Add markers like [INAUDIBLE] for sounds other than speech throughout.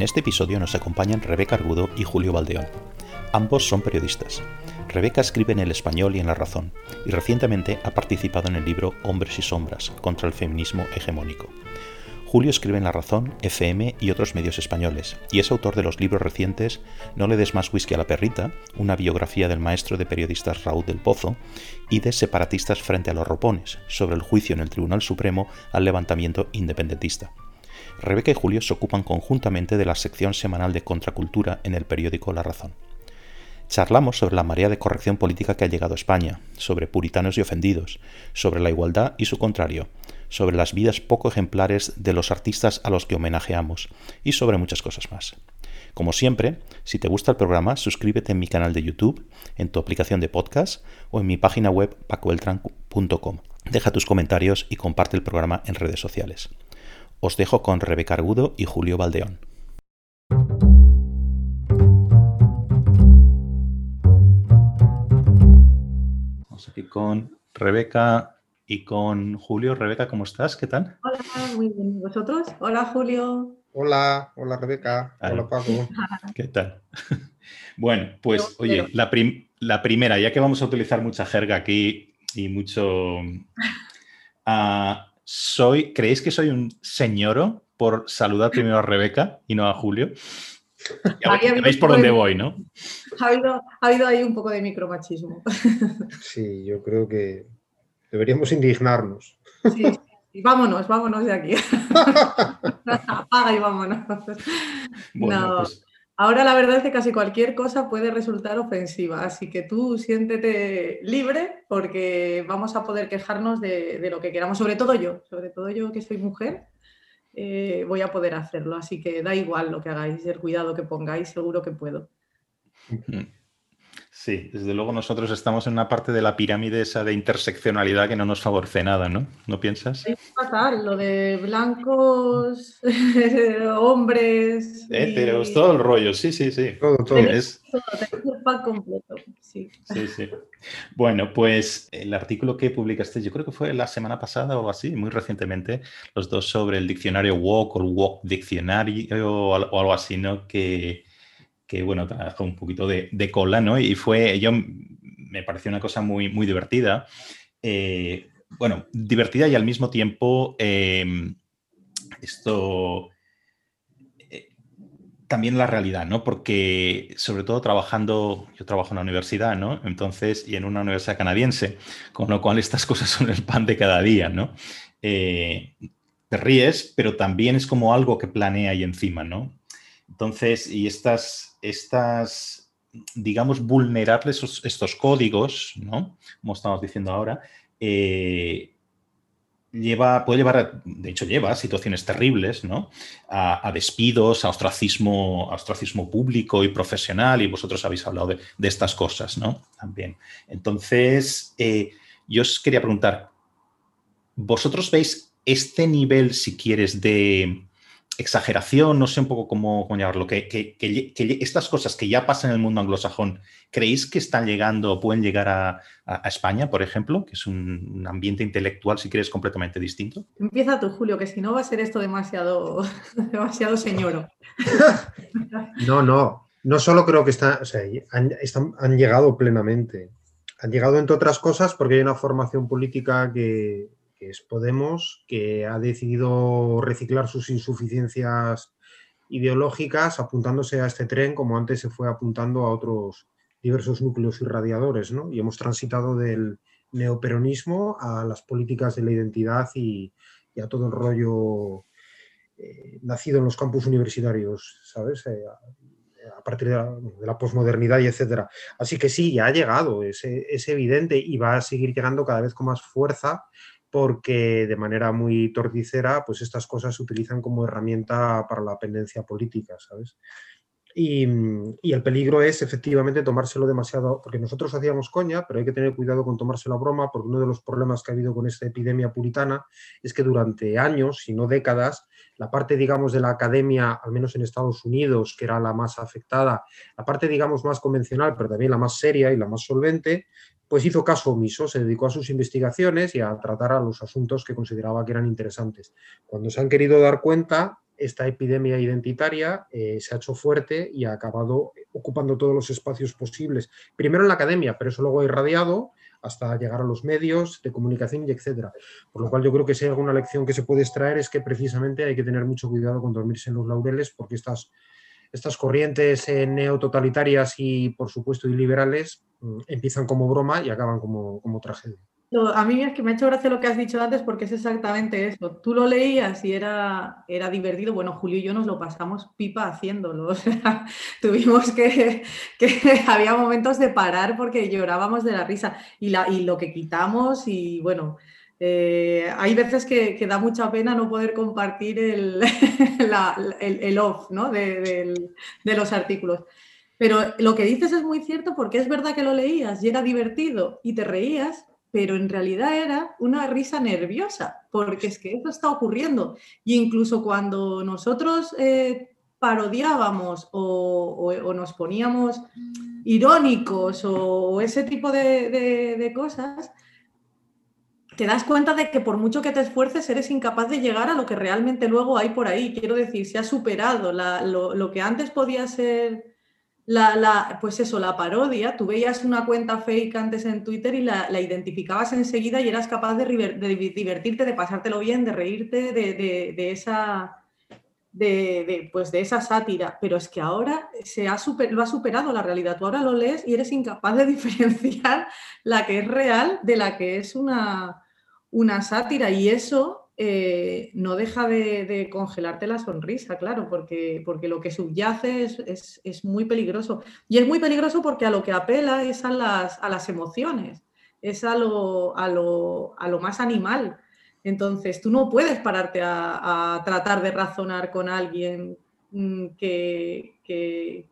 En este episodio nos acompañan Rebeca Argudo y Julio Valdeón. Ambos son periodistas. Rebeca escribe en El Español y en La Razón, y recientemente ha participado en el libro Hombres y Sombras contra el feminismo hegemónico. Julio escribe en La Razón, FM y otros medios españoles, y es autor de los libros recientes No le des más whisky a la perrita, una biografía del maestro de periodistas Raúl del Pozo, y de Separatistas frente a los ropones, sobre el juicio en el Tribunal Supremo al levantamiento independentista. Rebeca y Julio se ocupan conjuntamente de la sección semanal de contracultura en el periódico La Razón. Charlamos sobre la marea de corrección política que ha llegado a España, sobre puritanos y ofendidos, sobre la igualdad y su contrario, sobre las vidas poco ejemplares de los artistas a los que homenajeamos y sobre muchas cosas más. Como siempre, si te gusta el programa, suscríbete en mi canal de YouTube, en tu aplicación de podcast o en mi página web pacoeltran.com. Deja tus comentarios y comparte el programa en redes sociales. Os dejo con Rebeca Argudo y Julio Valdeón. Vamos aquí con Rebeca y con Julio. Rebeca, ¿cómo estás? ¿Qué tal? Hola, muy bien. ¿Vosotros? Hola, Julio. Hola, hola Rebeca. Hola Paco. ¿Qué tal? [LAUGHS] Bueno, pues oye, la, la, primera, ya que vamos a utilizar mucha jerga aquí y mucho... Uh, [LAUGHS] soy, ¿creéis que soy un señoro por saludar [LAUGHS] primero a Rebeca y no a Julio? Ya veis por dónde voy, ¿no? Ha habido, ha habido ahí un poco de micromachismo. [LAUGHS] Sí, yo creo que deberíamos indignarnos. Sí, sí. vámonos, vámonos de aquí. [LAUGHS] Apaga y vámonos. no. Pues Ahora la verdad es que casi cualquier cosa puede resultar ofensiva, así que tú siéntete libre porque vamos a poder quejarnos de, lo que queramos, sobre todo yo, sobre todo yo que soy mujer, eh, voy a poder hacerlo, así que da igual lo que hagáis, el cuidado que pongáis, seguro que puedo. Sí, desde luego nosotros estamos en una parte de la pirámide esa de interseccionalidad que no nos favorece nada, ¿no? ¿No piensas? Es fatal, lo de blancos, [LAUGHS] hombres. Heteros, todo el rollo, sí, sí, sí. Todo, todo. Es... Todo, el pack completo, sí. Sí, sí. Bueno, pues el artículo que publicaste, yo creo que fue la semana pasada o así, muy recientemente, los dos sobre el diccionario Walk o el Walk Diccionario o algo así, ¿no? Que que bueno, trajo un poquito de, cola, ¿no? Y fue, yo me pareció una cosa muy, muy divertida. Eh, bueno, divertida y al mismo tiempo em, esto eh, también la realidad, ¿no? Porque sobre todo trabajando, yo trabajo en una universidad, ¿no? Entonces, y en una universidad canadiense, con lo cual estas [LAUGHS] cosas son el pan de cada día, ¿no? Eh, te ríes, pero también es como algo que planea ahí encima, ¿no? Entonces, y estas, estas digamos, vulnerarles estos, códigos, ¿no? Como estamos diciendo ahora, eh, lleva, puede llevar, de hecho lleva situaciones terribles, ¿no? A, despidos, a ostracismo, ostracismo público y profesional, y vosotros habéis hablado de, estas cosas, ¿no? También. Entonces, eh, yo os quería preguntar, ¿vosotros veis este nivel, si quieres, de, exageración, no sé un poco cómo, llamarlo, que, que, estas cosas que ya pasan en el mundo anglosajón, ¿creéis que están llegando o pueden llegar a, España, por ejemplo, que es un, ambiente intelectual, si quieres, completamente distinto? Empieza tú, Julio, que si no va a ser esto demasiado, [LAUGHS] demasiado señoro. [LAUGHS] no, no, no solo creo que está, han, han llegado plenamente. Han llegado, entre otras cosas, porque hay una formación política que, que es Podemos, que ha decidido reciclar sus insuficiencias ideológicas apuntándose a este tren como antes se fue apuntando a otros diversos núcleos irradiadores, ¿no? Y hemos transitado del neoperonismo a las políticas de la identidad y, a todo el rollo eh, nacido en los campus universitarios, ¿sabes? Eh, a, partir de la, posmodernidad y etcétera. Así que sí, ya ha llegado, es, es evidente y va a seguir llegando cada vez con más fuerza porque de manera muy torticera, pues estas cosas se utilizan como herramienta para la pendencia política, ¿sabes? Y, el peligro es efectivamente tomárselo demasiado, porque nosotros hacíamos coña, pero hay que tener cuidado con tomárselo a broma, porque uno de los problemas que ha habido con esta epidemia puritana es que durante años, si no décadas, la parte, digamos, de la academia, al menos en Estados Unidos, que era la más afectada, la parte, digamos, más convencional, pero también la más seria y la más solvente, pues hizo caso omiso, se dedicó a sus investigaciones y a tratar a los asuntos que consideraba que eran interesantes. Cuando se han querido dar cuenta, esta epidemia identitaria eh, se ha hecho fuerte y ha acabado ocupando todos los espacios posibles. Primero en la academia, pero eso luego ha irradiado hasta llegar a los medios de comunicación y etcétera. Por lo cual yo creo que si hay alguna lección que se puede extraer es que precisamente hay que tener mucho cuidado con dormirse en los laureles porque estas, estas corrientes eh, neototalitarias y por supuesto iliberales mm, empiezan como broma y acaban como, como tragedia. A mí es que me ha hecho gracia lo que has dicho antes porque es exactamente eso. Tú lo leías y era, era divertido. Bueno, Julio y yo nos lo pasamos pipa haciéndolo. [LAUGHS] tuvimos que, que, [LAUGHS] había momentos de parar porque llorábamos de la risa y, la, y lo que quitamos y bueno, eh, hay veces que, que, da mucha pena no poder compartir el, [LAUGHS] el, off ¿no? de, de los artículos. Pero lo que dices es muy cierto porque es verdad que lo leías y era divertido y te reías, pero en realidad era una risa nerviosa, porque es que eso está ocurriendo. Y incluso cuando nosotros eh, parodiábamos o, nos poníamos irónicos o, ese tipo de, cosas, te das cuenta de que por mucho que te esfuerces eres incapaz de llegar a lo que realmente luego hay por ahí. Quiero decir, se ha superado lo, lo que antes podía ser la, pues eso, la parodia, tú veías una cuenta fake antes en Twitter y la, identificabas enseguida y eras capaz de, divertirte, de pasártelo bien, de reírte de, esa, de, pues de esa sátira. Pero es que ahora se ha lo ha superado la realidad. Tú ahora lo lees y eres incapaz de [LAUGHS] diferenciar la que es real de la que es una, una sátira. Y eso eh, no deja de, congelarte la sonrisa, claro, porque, porque lo que subyace es, muy peligroso. Y es muy peligroso porque a lo que apela es a las, a las emociones, es a lo, a, lo, más animal. Entonces, tú no puedes pararte a tratar de razonar con alguien Mm, que,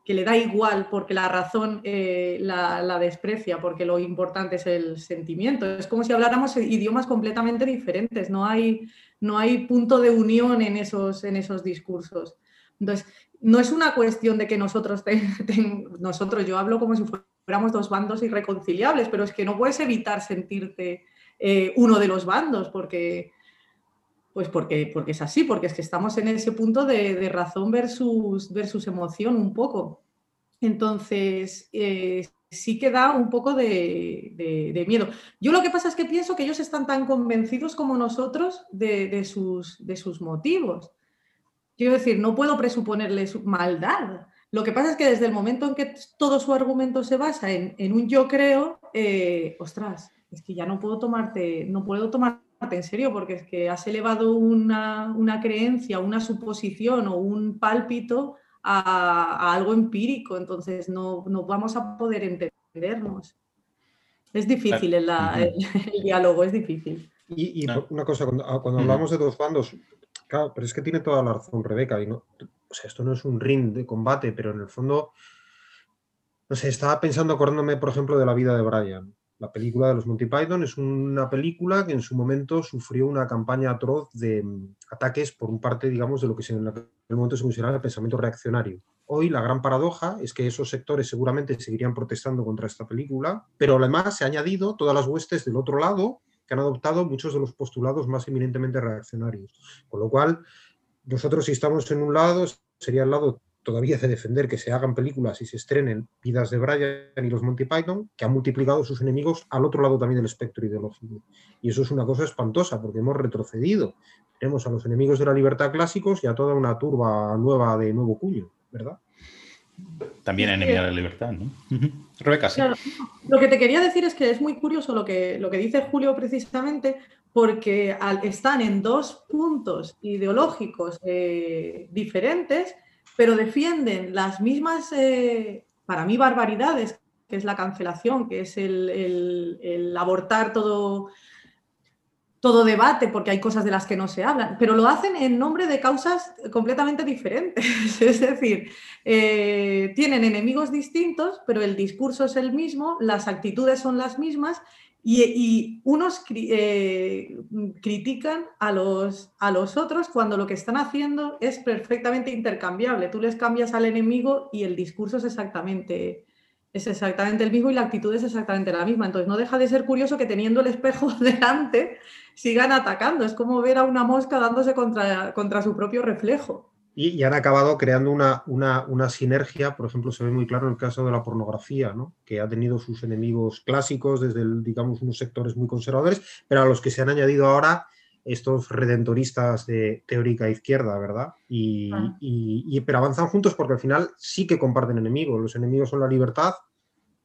le da igual porque la razón eh, la, desprecia, porque lo importante es el sentimiento. Es como si habláramos idiomas completamente diferentes, no hay, no hay punto de unión en esos, en esos discursos. Entonces, no es una cuestión de que nosotros, [LAUGHS] nosotros, yo hablo como si fuéramos dos bandos irreconciliables, pero es que no puedes evitar sentirte eh, uno de los bandos, porque pues porque, porque es así, porque es que estamos en ese punto de, razón versus, versus emoción un poco. Entonces, eh, sí que da un poco de, miedo. Yo lo que pasa es que pienso que ellos están tan convencidos como nosotros de, sus, de sus motivos. Quiero decir, no puedo presuponerles maldad. Lo que pasa es que desde el momento en que todo su argumento se basa en, un yo creo, eh, ostras, es que ya no puedo tomarte, no puedo tomar en serio, porque es que has elevado una, creencia, una suposición o un pálpito a, algo empírico, entonces no, vamos a poder entendernos. Es difícil [LAUGHS] el, diálogo, es difícil. Y, una cosa, cuando, ah, hablamos de dos bandos, claro, pero es que tiene toda la razón Rebeca, y no, o sea, esto no es un ring de combate, pero en el fondo, no sé, estaba pensando, acordándome, por ejemplo, de la vida de Brian. La película de los Monty Python es una película que en su momento sufrió una campaña atroz de mm, ataques por un parte, digamos, de lo que en aquel momento se consideraba el pensamiento reaccionario. Hoy la gran paradoja es que esos sectores seguramente seguirían protestando contra esta película, pero además se ha añadido todas las huestes del otro lado que han adoptado muchos de los postulados más eminentemente reaccionarios. Con lo cual, nosotros si estamos en un lado, sería el lado todavía hace defender que se hagan películas y se estrenen Vidas de Brian y los Monty Python, que han multiplicado sus enemigos al otro lado también del espectro ideológico. Y eso es una cosa espantosa, porque hemos retrocedido. Tenemos a los enemigos de la libertad clásicos y a toda una turba nueva de nuevo cuño, ¿verdad? También enemiga de la libertad, ¿no? Rebeca, sí. lo que te quería decir es que es muy curioso lo que, lo que dice Julio precisamente, porque están en dos puntos ideológicos eh, diferentes pero defienden las mismas, eh, para mí, barbaridades, que es la cancelación, que es el, abortar todo, todo debate, porque hay cosas de las que no se hablan, pero lo hacen en nombre de causas completamente diferentes. [LAUGHS] es decir, eh, tienen enemigos distintos, pero el discurso es el mismo, las actitudes son las mismas y, unos eh, critican a los, a los otros cuando lo que están haciendo es perfectamente intercambiable. Tú les cambias al enemigo y el discurso es exactamente, es exactamente el mismo y la actitud es exactamente la misma. Entonces no deja de ser curioso que teniendo el espejo [LAUGHS] delante sigan atacando. Es como ver a una mosca dándose contra, contra su propio reflejo. Y, han acabado creando una, una, sinergia, por ejemplo, se ve muy claro en el caso de la pornografía, ¿no? que ha tenido sus enemigos clásicos desde, digamos, unos sectores muy conservadores, pero a los que se han añadido ahora estos redentoristas de teórica izquierda, ¿verdad? Y, ah. y, pero avanzan juntos porque al final sí que comparten enemigos. Los enemigos son la libertad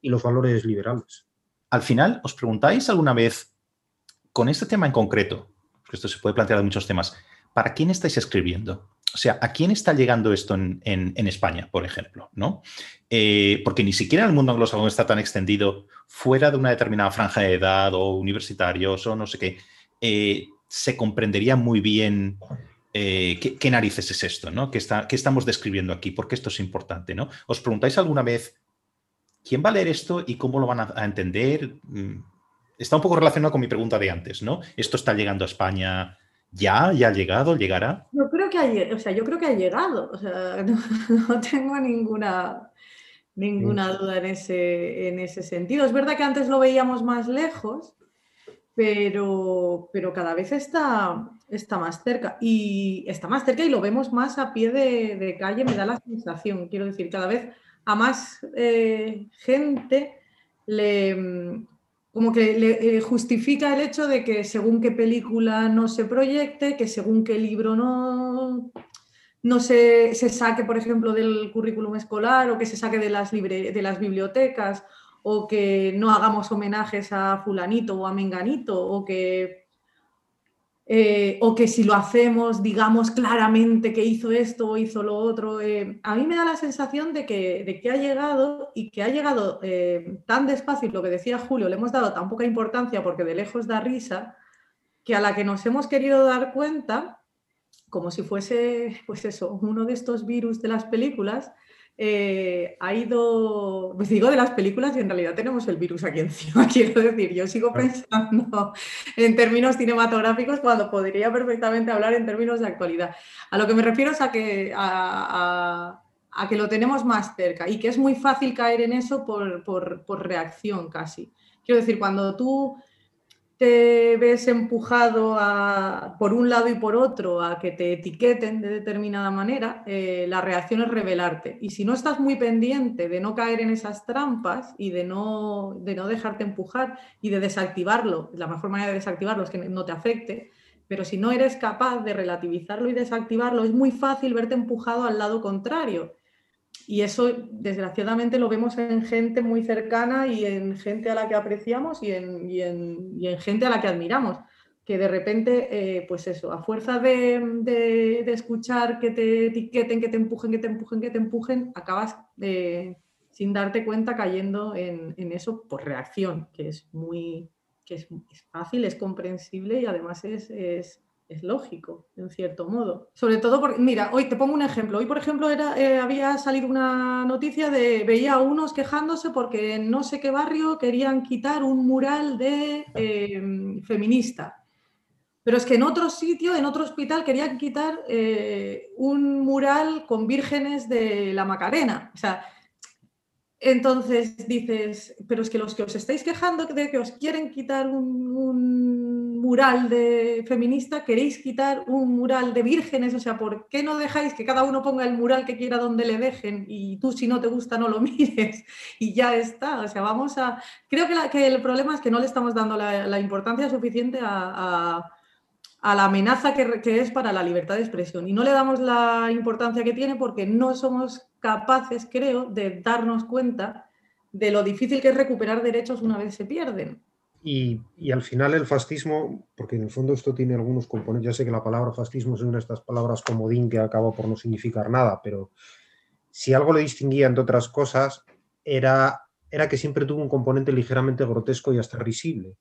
y los valores liberales. Al final, ¿os preguntáis alguna vez, con este tema en concreto, porque esto se puede plantear de muchos temas, ¿para quién estáis escribiendo? O sea, ¿a quién está llegando esto en, España, por ejemplo? ¿no? Eh, porque ni siquiera el mundo anglosajón está tan extendido fuera de una determinada franja de edad o universitarios o no sé qué. Eh, se comprendería muy bien eh, ¿qué, narices es esto, ¿no? ¿Qué, está, ¿Qué, estamos describiendo aquí? ¿Por qué esto es importante, ¿no? ¿Os preguntáis alguna vez quién va a leer esto y cómo lo van a, entender? Mm, está un poco relacionado con mi pregunta de antes, ¿no? ¿Esto está llegando a España ya? ¿Ya ha llegado? ¿Llegará? Yo creo que ha, o sea, yo creo que ha llegado. O sea, [LAUGHS] no, tengo ninguna, ninguna duda en ese, en ese sentido. Es verdad que antes lo veíamos más lejos, pero, pero cada vez está, está más cerca. Y está más cerca y lo vemos más a pie de, calle, me da la sensación. Quiero decir, cada vez a más eh, gente le como que le eh, justifica el hecho de que según qué película no se proyecte, que según qué libro no, no se, se saque, por ejemplo, del currículum escolar o que se saque de las, de las bibliotecas o que no hagamos homenajes a fulanito o a menganito, o que, eh, o que si lo hacemos digamos claramente que hizo esto o hizo lo otro. Eh, a mí me da la sensación de que, de que ha llegado y que ha llegado eh, tan despacio, lo que decía Julio, le hemos dado tan poca importancia porque de lejos da risa, que a la que nos hemos querido dar cuenta, como si fuese, pues eso, uno de estos virus de las películas, eh, ha ido, pues digo de las películas y en realidad tenemos el virus aquí encima, [LAUGHS] quiero decir, yo sigo pensando en términos cinematográficos cuando podría perfectamente hablar en términos de actualidad. A lo que me refiero es a que, a, que lo tenemos más cerca y que es muy fácil caer en eso por, por reacción casi. Quiero decir, cuando tú te ves empujado por un lado y por otro a que te etiqueten de determinada manera, eh, la reacción es revelarte. Y si no estás muy pendiente de no caer en esas trampas y de no, de no dejarte empujar y de desactivarlo, la mejor manera de desactivarlo es que no te afecte, pero si no eres capaz de relativizarlo y desactivarlo, es muy fácil verte empujado al lado contrario y eso, desgraciadamente, lo vemos en gente muy cercana y en gente a la que apreciamos y en, y en, y en gente a la que admiramos. Que de repente, eh, pues eso, a fuerza de, de, escuchar que te etiqueten, que te empujen, que te empujen, que te empujen, acabas de, sin darte cuenta cayendo en, en, eso por reacción, que es muy que es, es fácil, es comprensible y además es, es es lógico, en cierto modo. Sobre todo porque, mira, hoy te pongo un ejemplo. Hoy, por ejemplo, era, eh, había salido una noticia de, veía a unos quejándose porque en no sé qué barrio querían quitar un mural de em, feminista. Pero es que en otro sitio, en otro hospital, querían quitar eh, un mural con vírgenes de la Macarena. O sea, entonces dices, pero es que los que os estáis quejando de que os quieren quitar un, mural de feminista, queréis quitar un mural de vírgenes, o sea, ¿por qué no dejáis que cada uno ponga el mural que quiera donde le dejen y tú si no te gusta no lo [LAUGHS] mires y ya está? O sea, vamos a... Creo que, el problema es que no le estamos dando la, importancia suficiente a, la amenaza que, que es para la libertad de expresión y no le damos la importancia que tiene porque no somos capaces, creo, de darnos cuenta de lo difícil que es recuperar derechos una vez se pierden. Y, al final el fascismo, porque en el fondo esto tiene algunos componentes, ya sé que la palabra fascismo es una de estas palabras comodín que acaba por no significar nada, pero si algo le distinguía entre otras cosas era, que siempre tuvo un componente ligeramente grotesco y hasta risible.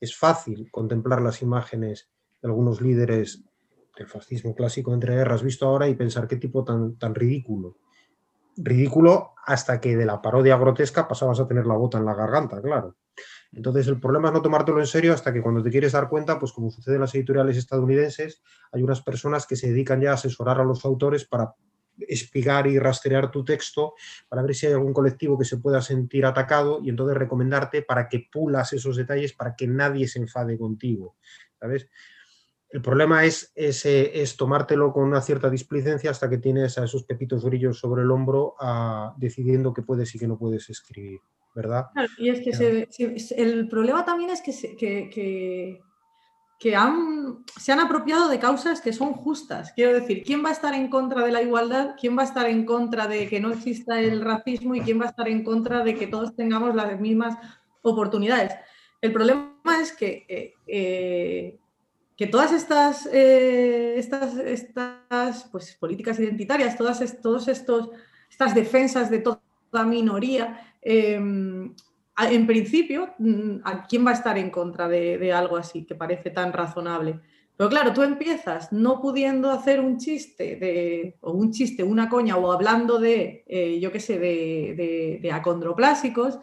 Es fácil contemplar las imágenes de algunos líderes del fascismo clásico entre guerras visto ahora y pensar qué tipo tan ridículo ridículo hasta que de la parodia grotesca pasabas a tener la bota en la garganta, claro. Entonces el problema es no tomártelo en serio hasta que cuando te quieres dar cuenta, pues como sucede en las editoriales estadounidenses, hay unas personas que se dedican ya a asesorar a los autores para espigar y rastrear tu texto para ver si hay algún colectivo que se pueda sentir atacado y entonces recomendarte para que pulas esos detalles para que nadie se enfade contigo, ¿sabes? El problema es, es, tomártelo con una cierta displicencia hasta que tienes a esos pepitos grillos sobre el hombro decidiendo qué puedes y qué no puedes escribir, ¿verdad? y es que el problema también es que, que, que, han, se han apropiado de causas que son justas. Quiero decir, ¿quién va a estar en contra de la igualdad? ¿Quién va a estar en contra de que no exista el racismo? ¿Y quién va a estar en contra de que todos tengamos las mismas oportunidades? El problema es que... Eh, eh, que todas estas, eh, estas, estas pues, políticas identitarias, todas todos estos, estas defensas de toda minoría, em, en principio, mm, ¿a quién va a estar en contra de, algo así que parece tan razonable? Pero claro, tú empiezas no pudiendo hacer un chiste de, o un chiste, una coña, o hablando de, eh, yo qué sé, de, de, de acondroplásicos,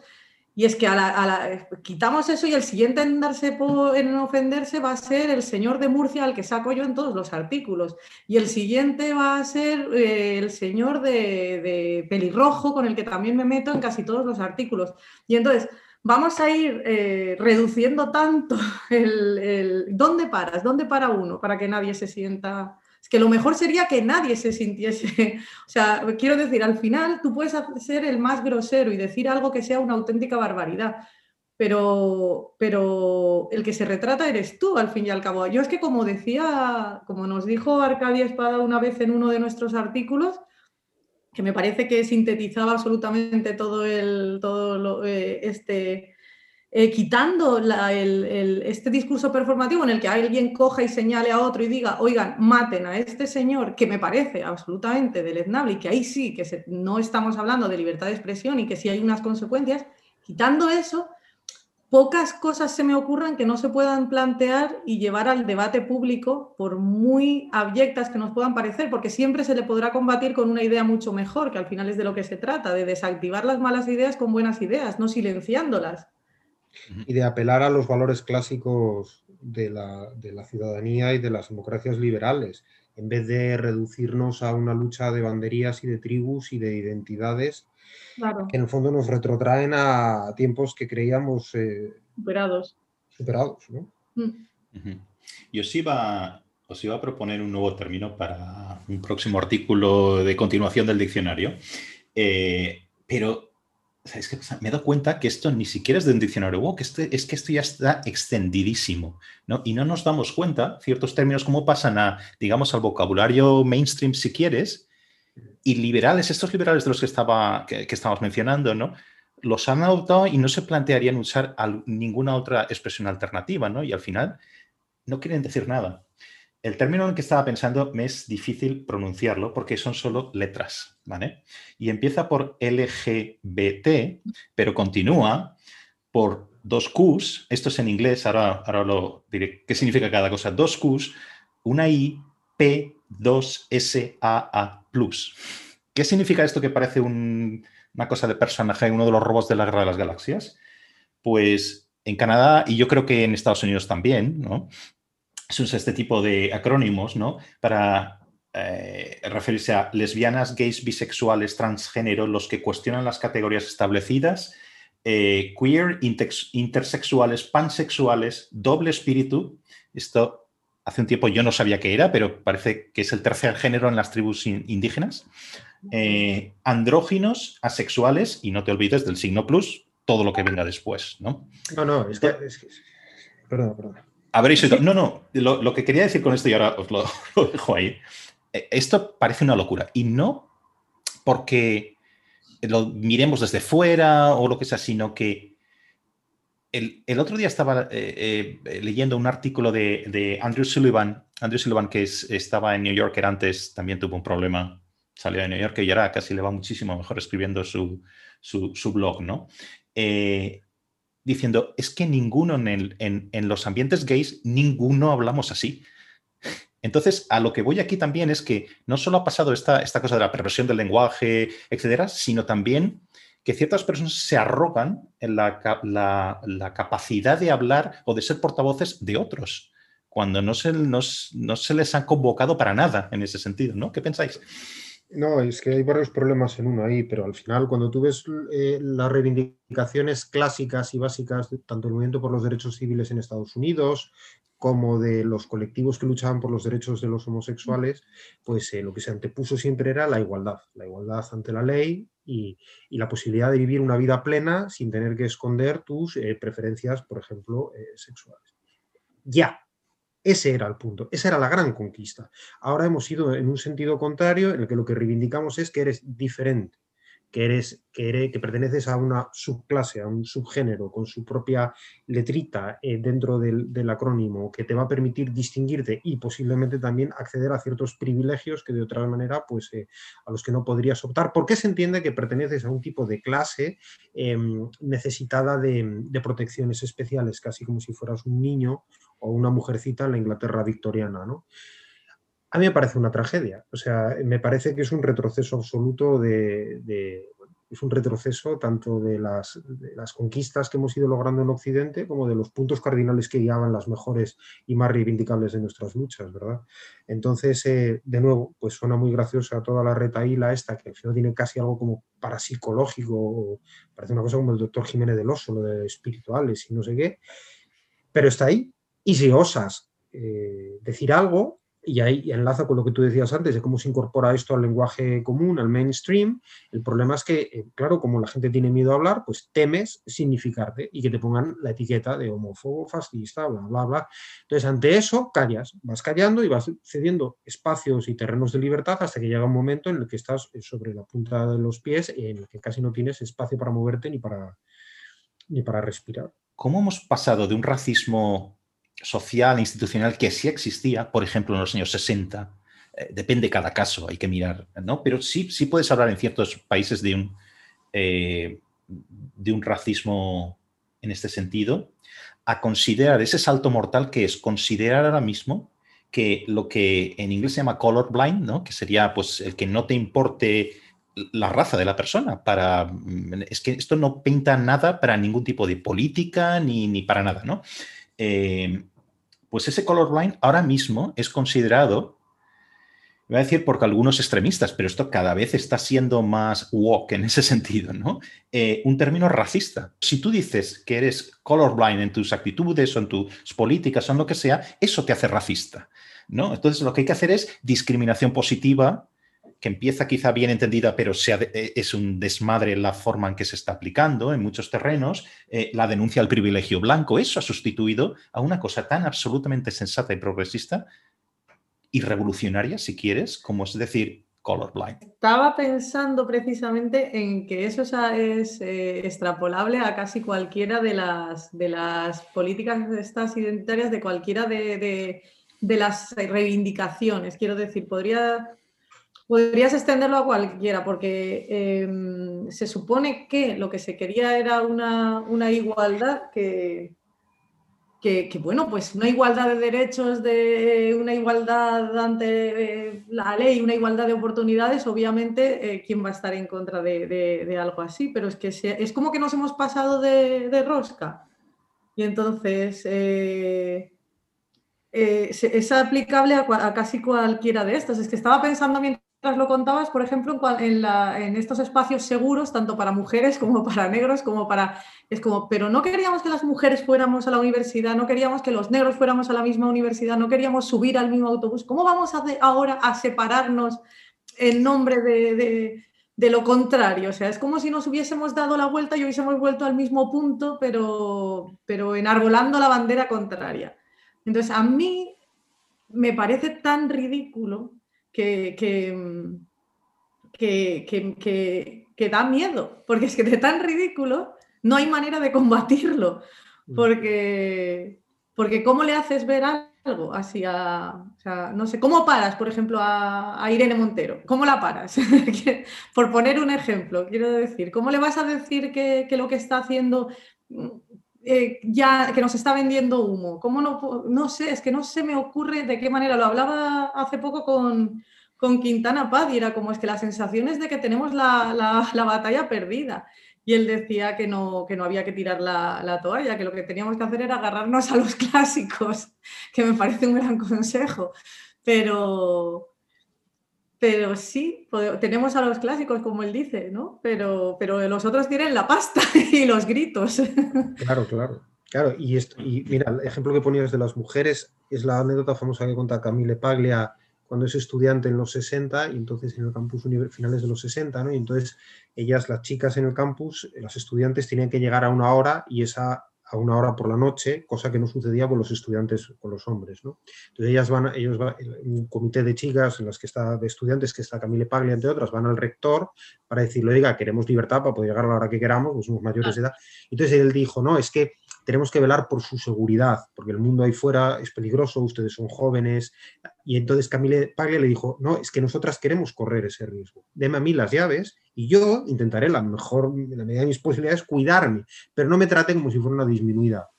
y es que a la, quitamos eso y el siguiente en, darse en ofenderse va a ser el señor de Murcia al que saco yo en todos los artículos. Y el siguiente va a ser eh, el señor de, pelirrojo con el que también me meto en casi todos los artículos. Y entonces vamos a ir eh, reduciendo tanto [LAUGHS] el, el... ¿Dónde paras? ¿Dónde para uno? Para que nadie se sienta que lo mejor sería que nadie se sintiese, [LAUGHS] o sea, quiero decir, al final tú puedes ser el más grosero y decir algo que sea una auténtica barbaridad, pero, pero el que se retrata eres tú, al fin y al cabo. Yo es que como decía, como nos dijo Arcadia Espada una vez en uno de nuestros artículos, que me parece que sintetizaba absolutamente todo, el, todo eh, este eh, quitando este discurso performativo en el que alguien coja y señale a otro y diga, oigan, maten a este señor, que me parece absolutamente deleznable y que ahí sí que no estamos hablando de libertad de expresión y que sí hay unas consecuencias, quitando eso, pocas cosas se me ocurran que no se puedan plantear y llevar al debate público, por muy abyectas que nos puedan parecer, porque siempre se le podrá combatir con una idea mucho mejor, que al final es de lo que se trata, de desactivar las malas ideas con buenas ideas, no silenciándolas y de apelar a los valores clásicos de la, ciudadanía y de las democracias liberales, en vez de reducirnos a una lucha de banderías y de tribus y de identidades que en el fondo nos retrotraen a tiempos que creíamos eh, superados. superados mm. Yo os iba, os iba a proponer un nuevo término para un próximo artículo de continuación del diccionario, eh, pero que me he dado cuenta que esto ni siquiera es de un diccionario WOC, este, es que esto ya está extendidísimo, ¿no? Y no nos damos cuenta ciertos términos como pasan a, digamos, al vocabulario mainstream, si quieres, y liberales, estos liberales de los que, estaba, que, mencionando, ¿no? Los han adoptado y no se plantearían usar ninguna otra expresión alternativa, ¿no? Y al final no quieren decir nada. El término en el que estaba pensando me es difícil pronunciarlo porque son solo letras, ¿vale? Y empieza por LGBT, pero continúa por dos Qs, esto es en inglés, ahora, ahora lo diré, ¿qué significa cada cosa? Dos Qs, una I, P, 2, S, A, A, plus. ¿Qué significa esto que parece una cosa de personaje uno de los robos de la Guerra de las Galaxias? Pues en Canadá, y yo creo que en Estados Unidos también, ¿no? Se usa este tipo de acrónimos ¿no? para eh, referirse a lesbianas, gays, bisexuales, transgénero, los que cuestionan las categorías establecidas, eh, queer, intersexuales, pansexuales, doble espíritu. Esto hace un tiempo yo no sabía qué era, pero parece que es el tercer género en las tribus indígenas. Eh, andróginos, asexuales, y no te olvides del signo plus, todo lo que venga después, ¿no? No, no, es que... Perdón, perdón. Habréis No, no. Lo, que quería decir con esto, y ahora os [LAUGHS] lo, dejo ahí. Eh, esto parece una locura. Y no porque lo miremos desde fuera o lo que sea, sino que el, otro día estaba eh, eh, leyendo un artículo de, Andrew Sullivan, Andrew Sullivan que estaba en New Yorker antes, también tuvo un problema, salió de New York y ahora casi le va muchísimo mejor escribiendo su, su, blog, ¿no? Diciendo, es que ninguno en, los ambientes gays, ninguno hablamos así. Entonces, a lo que voy aquí también es que no solo ha pasado esta, esta cosa de la perversión del lenguaje, etcétera, sino también que ciertas personas se arrogan en la, la, capacidad de hablar o de ser portavoces de otros, cuando no se, no, no se les ha convocado para nada en ese sentido, ¿no? ¿Qué pensáis? No, es que hay varios problemas en uno ahí, pero al final cuando tú ves eh, las reivindicaciones clásicas y básicas, tanto el movimiento por los derechos civiles en Estados Unidos, como de los colectivos que luchaban por los derechos de los homosexuales, pues eh, lo que se antepuso siempre era la igualdad, la igualdad ante la ley y, la posibilidad de vivir una vida plena sin tener que esconder tus eh, preferencias, por ejemplo, sexuales. Ya, ese era el punto, esa era la gran conquista. Ahora hemos ido en un sentido contrario, en el que lo que reivindicamos es que eres diferente que, eres, que, que perteneces a una subclase, a un subgénero con su propia letrita eh, dentro del, acrónimo, que te va a permitir distinguirte y posiblemente también acceder a ciertos privilegios que de otra manera, pues eh, a los que no podrías optar, porque se entiende que perteneces a un tipo de clase em, necesitada de, de protecciones especiales, casi como si fueras un niño o una mujercita en la Inglaterra victoriana, ¿no? A mí me parece una tragedia. O sea, me parece que es un retroceso absoluto de, es un retroceso tanto de las, conquistas que hemos ido logrando en Occidente como de los puntos cardinales que guiaban las mejores y más reivindicables de nuestras luchas, ¿verdad? Entonces, eh, de nuevo, pues suena muy graciosa toda la retaíla esta, que al final tiene casi algo como parapsicológico, parece una cosa como el doctor Jiménez del Oso, lo de espirituales y no sé qué, pero está ahí. Y si osas eh, decir algo, y ahí enlaza con lo que tú decías antes de cómo se incorpora esto al lenguaje común, al mainstream. El problema es que, eh, claro, como la gente tiene miedo a hablar, pues temes significarte y que te pongan la etiqueta de homófobo, fascista, bla, bla, bla. Entonces, ante eso, callas, vas callando y vas cediendo espacios y terrenos de libertad hasta que llega un momento en el que estás eh, sobre la punta de los pies, en el que casi no tienes espacio para moverte ni para, ni para respirar. ¿Cómo hemos pasado de un racismo social, institucional que sí existía, por ejemplo, en los años 60. Eh, depende cada caso, hay que mirar, ¿no? Pero sí, sí puedes hablar en ciertos países de un, eh, de un racismo en este sentido, a considerar ese salto mortal que es considerar ahora mismo que lo que en inglés se llama colorblind, ¿no? que sería pues el que no te importe la raza de la persona. Para, mm, es que esto no pinta nada para ningún tipo de política ni, ni para nada, ¿no? Eh, pues ese colorblind ahora mismo es considerado, voy a decir porque algunos extremistas, pero esto cada vez está siendo más woke en ese [LAUGHS] sentido, ¿no? Eh, un término racista. Si tú dices que eres colorblind en tus actitudes o en tus políticas o en lo que sea, eso te hace racista, ¿no? Entonces lo que hay que hacer es discriminación positiva que empieza quizá bien entendida, pero eh, es un desmadre la forma en que se está aplicando en muchos terrenos, eh, la denuncia al privilegio blanco, eso ha sustituido a una cosa tan absolutamente sensata y progresista y revolucionaria, si quieres, como es decir, colorblind. Estaba pensando precisamente en que eso es eh, extrapolable a casi cualquiera de las, de las políticas estas identitarias, de cualquiera de, de las reivindicaciones. Quiero decir, podría Podrías extenderlo a cualquiera, porque em, se supone que lo que se quería era una, igualdad que, que, bueno, pues una igualdad de derechos, de una igualdad ante eh, la ley, una igualdad de oportunidades, obviamente, eh, ¿quién va a estar en contra de, algo así? Pero es que es como que nos hemos pasado de, rosca. Y entonces eh, es aplicable a, casi cualquiera de estas. Es que estaba pensando mientras lo contabas, por ejemplo, en, estos espacios seguros, tanto para mujeres como para negros, como para... Es como, pero no queríamos que las mujeres fuéramos a la universidad, no queríamos que los negros fuéramos a la misma universidad, no queríamos subir al mismo autobús. ¿Cómo vamos a ahora a separarnos en nombre de, lo contrario? O sea, es como si nos hubiésemos dado la vuelta y hubiésemos vuelto al mismo punto, pero, pero enarbolando la bandera contraria. Entonces, a mí me parece tan ridículo que, que, da miedo, porque es que de tan ridículo no hay manera de combatirlo, mm. porque, porque ¿cómo le haces ver algo así a, no sé, ¿cómo paras, por ejemplo, a, Irene Montero? ¿Cómo la paras? [LAUGHS] por poner un ejemplo, quiero decir, ¿cómo le vas a decir que, lo que está haciendo eh, ya que nos está vendiendo humo. ¿Cómo no, no sé, es que no se me ocurre de qué manera. Lo hablaba hace poco con, con Quintana Paz y era como es que la sensación es de que tenemos la, batalla perdida. Y él decía que no, que no había que tirar la, toalla, que lo que teníamos que hacer era agarrarnos a los [LAUGHS] clásicos, que me parece un gran consejo. Pero, pero sí, tenemos a los clásicos, como él dice, ¿no? Pero, pero los otros tienen la pasta [LAUGHS] y los gritos. Claro, claro. Claro, y, mira, el ejemplo que ponías de las mujeres es la anécdota famosa que cuenta Camille Paglia cuando es estudiante en los 60 y entonces en el campus finales de los 60, ¿no? Y entonces ellas, las chicas en el campus, las estudiantes tenían que llegar a una hora y esa a una hora por la noche, cosa que no sucedía con los estudiantes, con los hombres. ¿no? Entonces ellas van, ellos van, un comité de chicas en las que está, de estudiantes, que está Camille Paglia, entre otras, van al rector para decirle, oiga, queremos libertad para poder llegar a la hora que queramos, pues somos mayores de edad. Entonces él dijo, no, es que tenemos que velar por su seguridad, porque el mundo ahí fuera es peligroso, ustedes son jóvenes. Y entonces Camille Paglia le dijo, no, es que nosotras queremos correr ese riesgo. Deme a mí las llaves y yo intentaré la mejor, en la medida de mis posibilidades, cuidarme, pero no me trate como si fuera una disminuida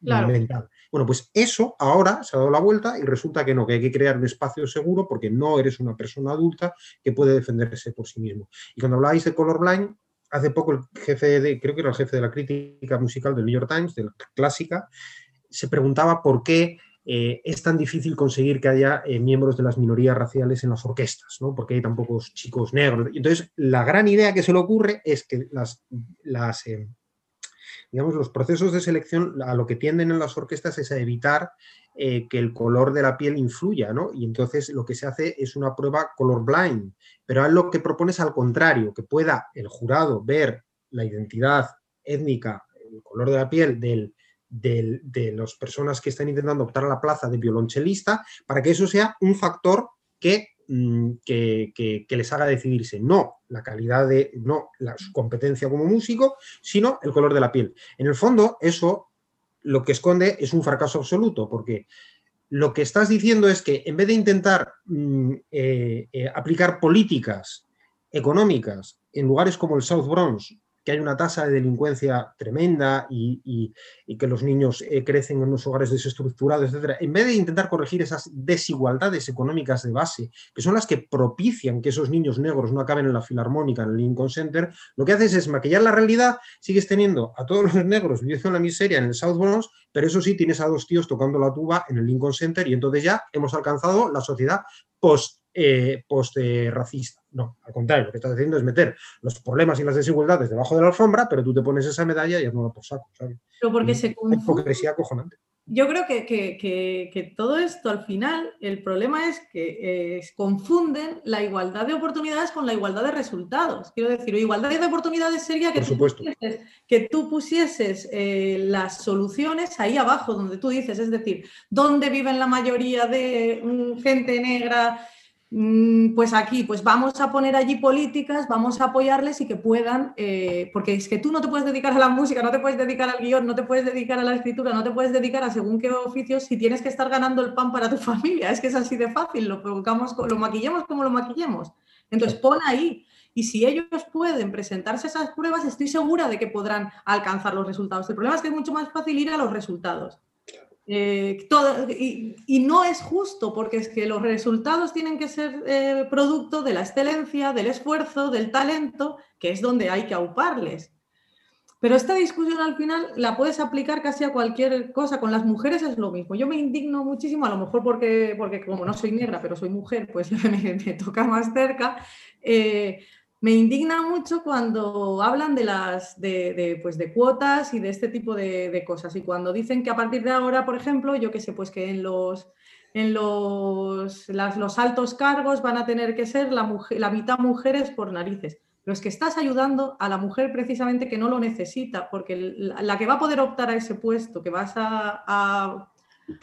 mental. Bueno, pues eso ahora se ha dado la vuelta y resulta que no, que hay que crear un espacio seguro porque no eres una persona adulta que puede defenderse por sí mismo. Y cuando habláis de colorblind, hace poco el jefe de, creo que era el jefe de la crítica musical del New York Times, de la clásica, se preguntaba por qué eh, es tan difícil conseguir que haya eh, miembros de las minorías raciales en las orquestas, ¿no? Porque hay tan pocos chicos negros. Entonces, la gran idea que se le ocurre es que las, eh, digamos, los procesos de selección a lo que tienden en las orquestas es a evitar que el color de la piel influya, ¿no? Y entonces lo que se hace es una prueba color blind, pero lo que propone es al contrario, que pueda el jurado ver la identidad étnica, el color de la piel del, de, las personas que están intentando optar a la plaza de violonchelista para que eso sea un factor mm, que, que, les haga decidirse no la calidad de, no la, su competencia como músico, sino el color de la piel. En el fondo, eso lo que esconde es un fracaso absoluto, porque lo que estás diciendo es que en vez de intentar mm, eh, eh, aplicar políticas económicas en lugares como el South Bronx que hay una tasa de delincuencia tremenda y, que los niños eh, crecen en unos hogares desestructurados, etc. En vez de intentar corregir esas desigualdades económicas de base, que son las que propician que esos niños negros no acaben en la filarmónica, en el Lincoln Center, lo que haces es maquillar la realidad, sigues teniendo a todos los negros viviendo en la miseria en el South Bronx, pero eso sí, tienes a dos tíos tocando la tuba en el Lincoln Center y entonces ya hemos alcanzado la sociedad post eh, post-racista. No, al contrario, lo que estás haciendo es meter los problemas y las desigualdades debajo de la alfombra, pero tú te pones esa medalla y es nuevo por saco. ¿sabes? Pero porque se hipocresía acojonante. Yo creo que, todo esto al final, el problema es que eh, confunden la igualdad de oportunidades con la igualdad de resultados. Quiero decir, igualdad de oportunidades sería que, tú pusieses, que tú pusieses eh, las soluciones ahí abajo, donde tú dices, es decir, dónde viven la mayoría de mm, gente negra pues aquí, pues vamos a poner allí políticas, vamos a apoyarles y que puedan, eh, porque es que tú no te puedes dedicar a la música, no te puedes dedicar al guion, no te puedes dedicar a la escritura, no te puedes dedicar a según qué oficios si tienes que estar ganando el pan para tu [LAUGHS] familia. Es que es así de fácil, lo provocamos, lo maquillemos como lo maquillemos. Entonces pon ahí. Y si ellos pueden presentarse esas pruebas, estoy segura de que podrán alcanzar los resultados. El problema es que es mucho más fácil ir a los resultados. Eh, y, no es justo porque es que los resultados tienen que ser eh, producto de la excelencia, del esfuerzo, del talento, que es donde hay que auparles. Pero esta discusión al final la puedes aplicar casi a cualquier cosa. Con las mujeres es lo mismo. Yo me indigno muchísimo, a lo mejor porque, porque como no soy negra, pero soy mujer, pues [LAUGHS] me, toca más cerca. Eh, me indigna mucho cuando hablan de las de, pues de cuotas y de este tipo de, cosas. Y cuando dicen que a partir de ahora, por ejemplo, yo que sé, pues que en los en los, los altos cargos van a tener que ser la, mujer, la mitad mujeres por narices. Pero es que estás ayudando a la mujer precisamente que no lo necesita, porque la, que va a poder optar a ese puesto, que vas a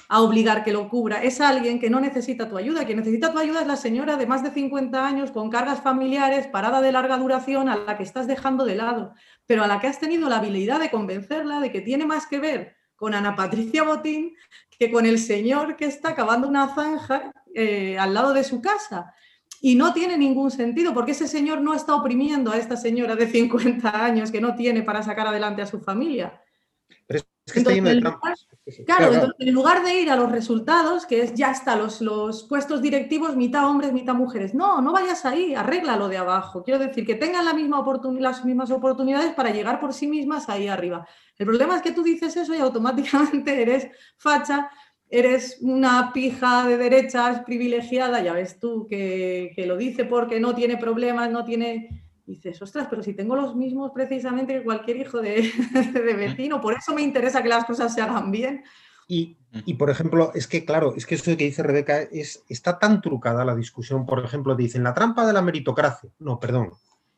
obligar que lo cubra. Es alguien que no necesita tu ayuda. Quien necesita tu ayuda es la señora de más de 50 años con cargas familiares, parada de larga duración, a la que estás dejando de lado, pero a la que has tenido la habilidad de convencerla de que tiene más que ver con Ana Patricia Botín que con el señor que está cavando una zanja eh, al lado de su casa. Y no tiene ningún sentido, porque ese señor no está oprimiendo a esta señora de 50 años que no tiene para sacar adelante a su familia. Claro, en lugar de ir a los resultados, que es ya está, los, los puestos directivos, mitad hombres, mitad mujeres, no, no vayas ahí, arréglalo de abajo. Quiero decir, que tengan la misma las mismas oportunidades para llegar por sí mismas ahí arriba. El problema es que tú dices eso y automáticamente [LAUGHS] eres facha, eres una pija de derechas privilegiada, ya ves tú, que, que lo dice porque no tiene problemas, no tiene dices, ostras, pero si tengo los mismos precisamente que cualquier hijo de, [LAUGHS] de vecino, por eso me interesa que las cosas se hagan bien. Y, y, por ejemplo, es que, claro, es que eso que dice Rebeca es, está tan trucada la discusión. Por ejemplo, dicen la trampa de la meritocracia. No, perdón.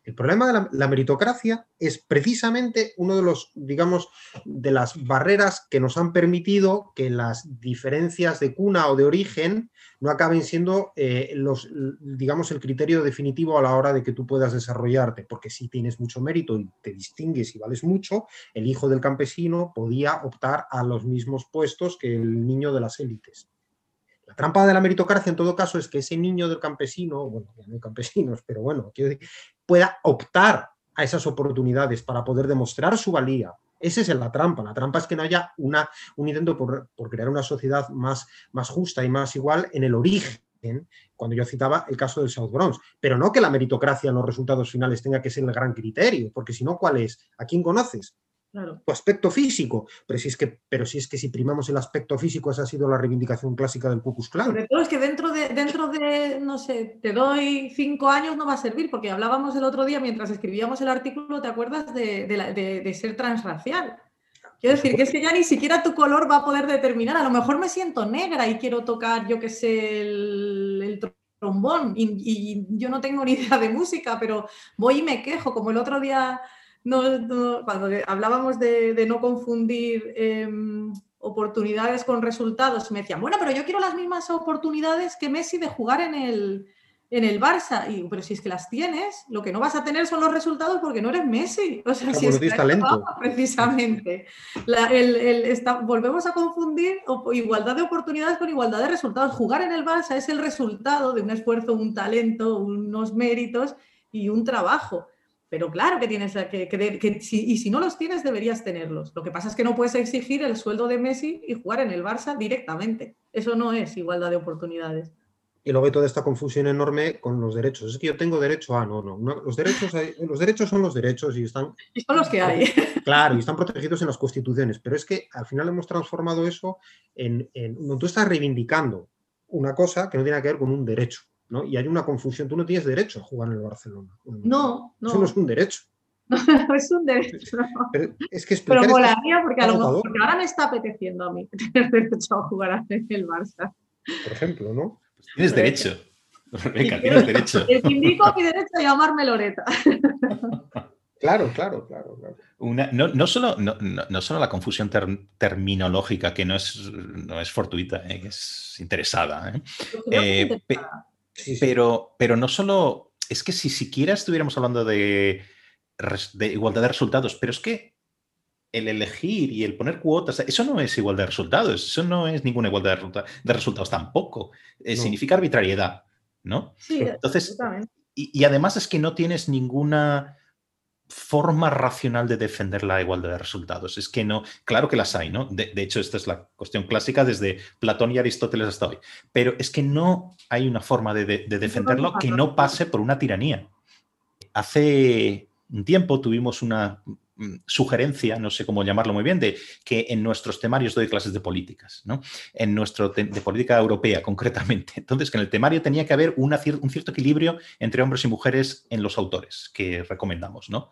El problema de la, meritocracia es precisamente uno de los, digamos, de las barreras que nos han permitido que las diferencias de cuna o de origen no acaben siendo eh, los, digamos, el criterio definitivo a la hora de que tú puedas desarrollarte, porque si tienes mucho mérito y te distingues y vales mucho, el hijo del campesino podía optar a los mismos puestos que el niño de las élites. La trampa de la meritocracia, en todo caso, es que ese niño del campesino, bueno, ya no hay campesinos, pero bueno, pueda optar a esas oportunidades para poder demostrar su valía. Esa es la trampa. La trampa es que no haya una, un intento por, crear una sociedad más, más justa y más igual en el origen cuando yo citaba el caso del South Bronx, pero no que la meritocracia en los resultados finales tenga que ser el gran criterio, porque si no, ¿cuál es? ¿A quién conoces? Tu aspecto físico, pero si, es que, pero si es que si primamos el aspecto físico, esa ha sido la reivindicación clásica del Ku Klux Klan. Sobre todo es que dentro de, dentro de, no sé, te doy cinco años no va a servir, porque hablábamos el otro día mientras escribíamos el artículo, ¿te acuerdas de, de ser transracial? Quiero decir que es que ya ni siquiera tu color va a poder determinar. A lo mejor me siento negra y quiero tocar, yo qué sé, el, trombón y, y, yo no tengo ni idea de música, pero voy y me quejo, como el otro día no, cuando hablábamos de, no confundir em, oportunidades con resultados, me decían, bueno, pero yo quiero las mismas oportunidades que Messi de jugar en el, en el Barça. Y pero si es que las tienes, lo que no vas a tener son los resultados porque no eres Messi. [LAUGHS] O sea, si es que talento. precisamente. volvemos a confundir igualdad de oportunidades con igualdad de resultados. Jugar en el Barça es el resultado de un esfuerzo, un talento, unos méritos y un trabajo. Pero claro que tienes que, que, y si no los tienes, deberías tenerlos. Lo que pasa es que no puedes exigir el sueldo de Messi y jugar en el Barça directamente. Eso no es igualdad de oportunidades. Y luego hay toda esta confusión enorme con los derechos. Es que yo tengo derecho a, no, no. los, derechos los derechos son los derechos y están. Y son los que hay. [LAUGHS] Claro, y están protegidos en las constituciones. Pero es que al final hemos transformado eso en. en tú estás reivindicando una cosa que no tiene que ver con un derecho. ¿No? Y hay una confusión. Tú no tienes derecho a jugar en el Barcelona. No, no. Eso no es un derecho. [LAUGHS] no es un derecho. Pero es que Pero molaría porque a lo mejor porque ahora me está apeteciendo a mí [LAUGHS] tener derecho a jugar en el Barça. Por ejemplo, ¿no? Pues tienes derecho. Venga, tienes derecho. El indico mi derecho a llamarme Loreta. [LAUGHS] Claro, claro, claro. Una, no, no, solo, no, no, solo la confusión terminológica, que no es, no es fortuita, eh, que es interesada. ¿eh? Eh, pero, pero no solo, es que si siquiera estuviéramos hablando de, igualdad de resultados, pero es que el elegir y el poner cuotas, eso no es igualdad de resultados, eso no es ninguna igualdad de, resultados tampoco. Eh, significa arbitrariedad, ¿no? Sí, Entonces, y, además es que no tienes ninguna forma racional de defender la igualdad de resultados. Es que no, claro que las hay, ¿no? De, hecho, esta es la cuestión clásica desde Platón y Aristóteles hasta hoy. Pero es que no hay una forma de, defenderlo que no pase por una tiranía. Hace un tiempo tuvimos una sugerencia, no sé cómo llamarlo muy bien, de que en nuestros temarios doy clases de políticas, ¿no? En nuestro de política europea [LAUGHS] concretamente. Entonces, que en el temario tenía que haber un cierto equilibrio entre hombres y mujeres en los autores que recomendamos, ¿no?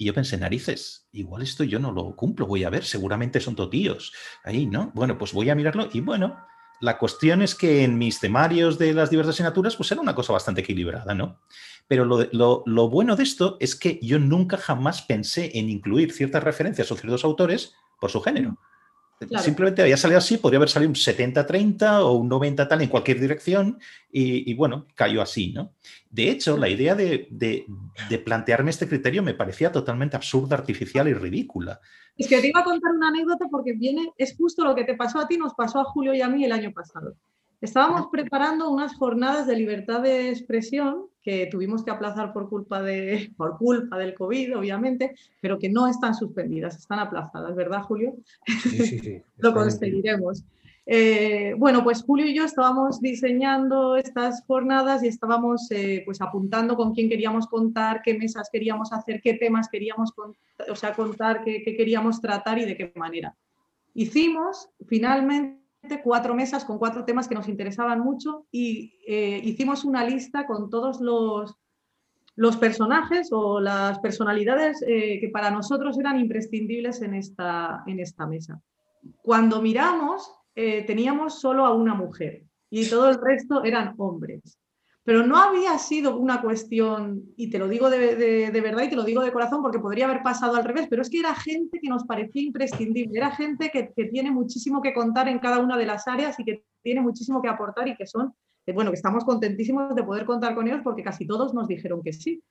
Y yo pensé, narices, igual esto yo no lo cumplo, voy a ver, seguramente son totíos ahí, ¿no? Bueno, pues voy a mirarlo y bueno, la cuestión es que en mis temarios de las diversas asignaturas, pues era una cosa bastante equilibrada, ¿no? Pero lo, bueno de esto es que yo nunca jamás pensé en incluir ciertas referencias o ciertos autores por su género. Simplemente había salido así, podría haber salido un 70-30 o un 90 tal en cualquier dirección y, bueno, cayó así, ¿no? De hecho, la idea de, de, plantearme este criterio me parecía totalmente absurda, artificial y ridícula. Es que te iba a contar una anécdota porque viene, es justo lo que te pasó a ti, nos pasó a Julio y a mí el año pasado. Estábamos preparando unas jornadas de libertad de expresión que tuvimos que aplazar por culpa, de, por culpa del COVID, obviamente, pero que no están suspendidas, están aplazadas, ¿verdad, Julio? Sí, sí, sí. [LAUGHS] Lo conseguiremos. Eh, bueno, pues Julio y yo estábamos diseñando estas jornadas y estábamos eh, pues apuntando con quién queríamos contar, qué mesas queríamos hacer, qué temas queríamos o sea, contar, qué, queríamos tratar y de qué manera. Hicimos finalmente cuatro mesas con cuatro temas que nos interesaban mucho y eh, hicimos una lista con todos los, los personajes o las personalidades que para nosotros eran imprescindibles en esta, en esta mesa. Cuando miramos, eh, teníamos solo a una mujer y todo el resto eran hombres. Pero no había sido una cuestión, y te lo digo de, verdad y te lo digo de corazón porque podría haber pasado al revés, pero es que era gente que nos parecía imprescindible, era gente que, que tiene muchísimo que contar en cada una de las áreas y que tiene muchísimo que aportar y que son, eh, bueno, que estamos contentísimos de poder contar con ellos porque casi todos nos dijeron que sí.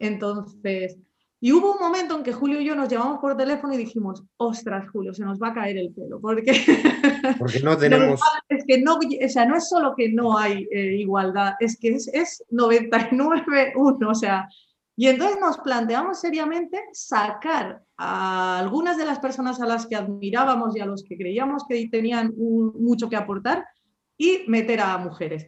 Entonces, y hubo un momento en que Julio y yo nos llamamos por teléfono y dijimos, ostras, Julio, se nos va a caer el pelo, porque, [LAUGHS] porque no tenemos... es que no, o sea, no es solo que no hay eh, igualdad, es que es, es 99-1, o sea, y entonces nos planteamos seriamente sacar a algunas de las personas a las que admirábamos y a los que creíamos que tenían mucho que aportar y meter a mujeres.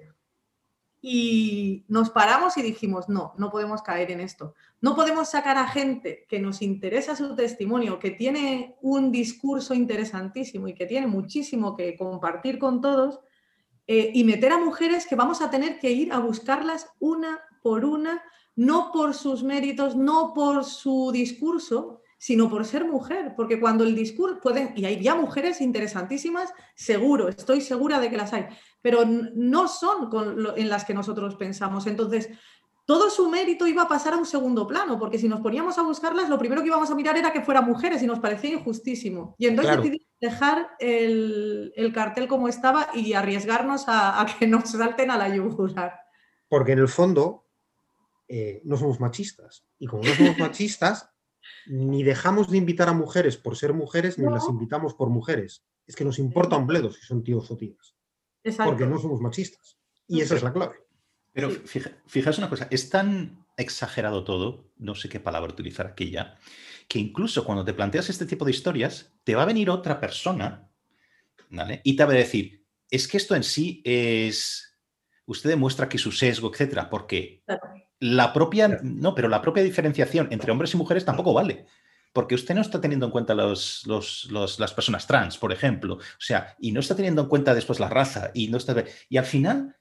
Y nos paramos y dijimos, no, no podemos caer en esto. No podemos sacar a gente que nos interesa su testimonio, que tiene un discurso interesantísimo y que tiene muchísimo que compartir con todos, eh, y meter a mujeres que vamos a tener que ir a buscarlas una por una, no por sus méritos, no por su discurso, sino por ser mujer, porque cuando el discurso pueden, y hay ya mujeres interesantísimas, seguro, estoy segura de que las hay, pero no son en las que nosotros pensamos. Entonces, todo su mérito iba a pasar a un segundo plano, porque si nos poníamos a buscarlas, lo primero que íbamos a mirar era que fueran mujeres y nos parecía injustísimo. Y entonces decidimos dejar el, cartel como estaba y arriesgarnos a, que [LAUGHS] nos salten a la yugular. Porque en el fondo eh, no somos machistas. Y como no somos machistas, [LAUGHS] ni dejamos de invitar a mujeres por ser mujeres, ni las invitamos por mujeres. Es que nos importa un bledo si son tíos o tías porque no somos machistas. Y esa es la clave. Pero fijaos una cosa, es tan exagerado todo, no sé qué palabra utilizar aquí ya, que incluso cuando te planteas este tipo de historias, te va a venir otra persona, ¿vale? Y te va a decir, es que esto en sí es, usted demuestra que su sesgo, etcétera, porque la propia, no, pero la propia diferenciación entre hombres y mujeres tampoco vale porque usted no está teniendo en cuenta los, las personas trans, por ejemplo, o sea, y no está teniendo en cuenta después la raza, y no está... Y al final...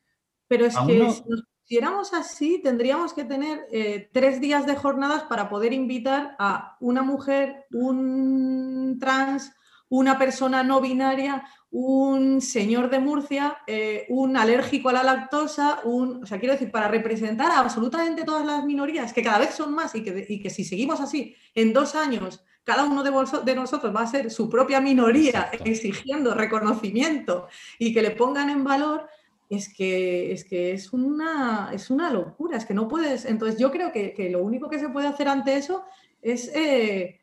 Pero es que si nos pusiéramos así, tendríamos que tener eh, tres días de jornadas para poder invitar a una mujer, un trans, una persona no binaria, un señor de Murcia, eh, un alérgico a la lactosa, un, o sea, quiero decir, para representar a absolutamente todas las minorías, que cada vez son más y que, y que si seguimos así, en dos años, cada uno de, de, nosotros va a ser su propia minoría exigiendo reconocimiento y que le pongan en valor, es que es, que es, una, es una locura, es que no puedes. Entonces yo creo que, que lo único que se puede hacer ante eso es... Eh,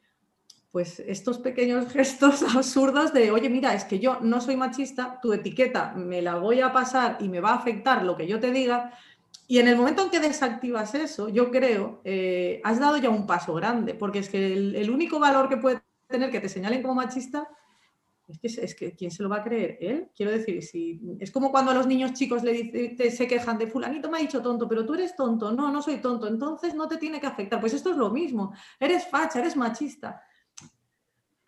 pues estos pequeños [LAUGHS] gestos absurdos de, oye, mira, es que yo no soy machista, tu etiqueta me la voy a pasar y me va a afectar lo que yo te diga. Y en el momento en que desactivas eso, yo creo, eh, has dado ya un paso grande, porque es que el, único valor que puede tener que te señalen como machista es que, es que ¿quién se lo va a creer? ¿Él? Quiero decir, si, es como cuando a los niños chicos le se quejan de fulanito me ha dicho tonto, pero tú eres tonto. No, no soy tonto, entonces no te tiene que afectar. Pues esto es lo mismo. Eres facha, eres machista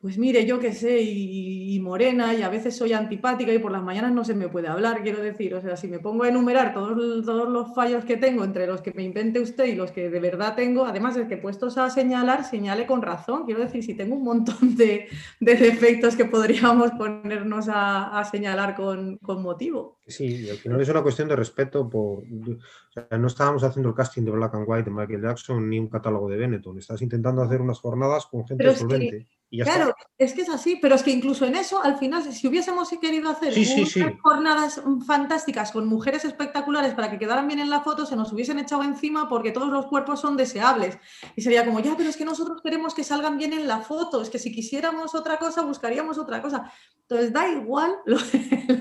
pues mire, yo qué sé, y, morena, y a veces soy antipática y por las mañanas no se me puede hablar, quiero decir. O sea, si me pongo a enumerar todos, todos los fallos que tengo entre los que me invente usted y los que de verdad tengo, además es que puestos a señalar, señale con razón. Quiero decir, si tengo un montón de, defectos que podríamos ponernos a, señalar con, motivo. Sí, al final es una cuestión de respeto por... no estábamos haciendo el casting de Black and White de Michael Jackson ni un catálogo de Benetton. Estás intentando hacer unas jornadas con gente solvente claro, es que es así, pero es que incluso en eso, al final, si hubiésemos querido hacer unas jornadas fantásticas con mujeres espectaculares para que quedaran bien en la foto, se nos hubiesen echado encima porque todos los cuerpos son deseables. Y sería como, ya, pero es que nosotros queremos que salgan bien en la foto, es que si quisiéramos otra cosa, buscaríamos otra cosa. Entonces, da igual [LAUGHS] lo,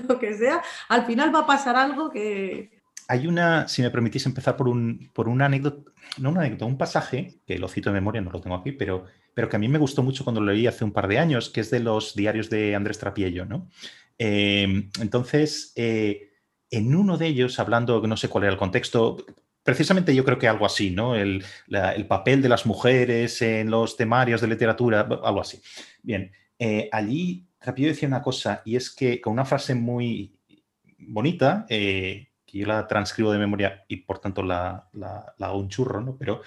lo que sea, al final va a pasar algo que, hay una, si me permitís empezar por, un, por una anécdota, no una anécdota, un pasaje, que lo cito de memoria, no lo tengo aquí, pero, pero que a mí me gustó mucho cuando lo leí hace un par de años, que es de los diarios de Andrés Trapiello, ¿no? Eh, entonces, eh, en uno de ellos, hablando, no sé cuál era el contexto, precisamente yo creo que algo así, ¿no? El, el papel de las mujeres en los temarios de literatura, algo así. Bien, eh, allí Trapiello decía una cosa, y es que con una frase muy bonita, yo la transcribo de memoria y por tanto la, hago un churro, ¿no? Pero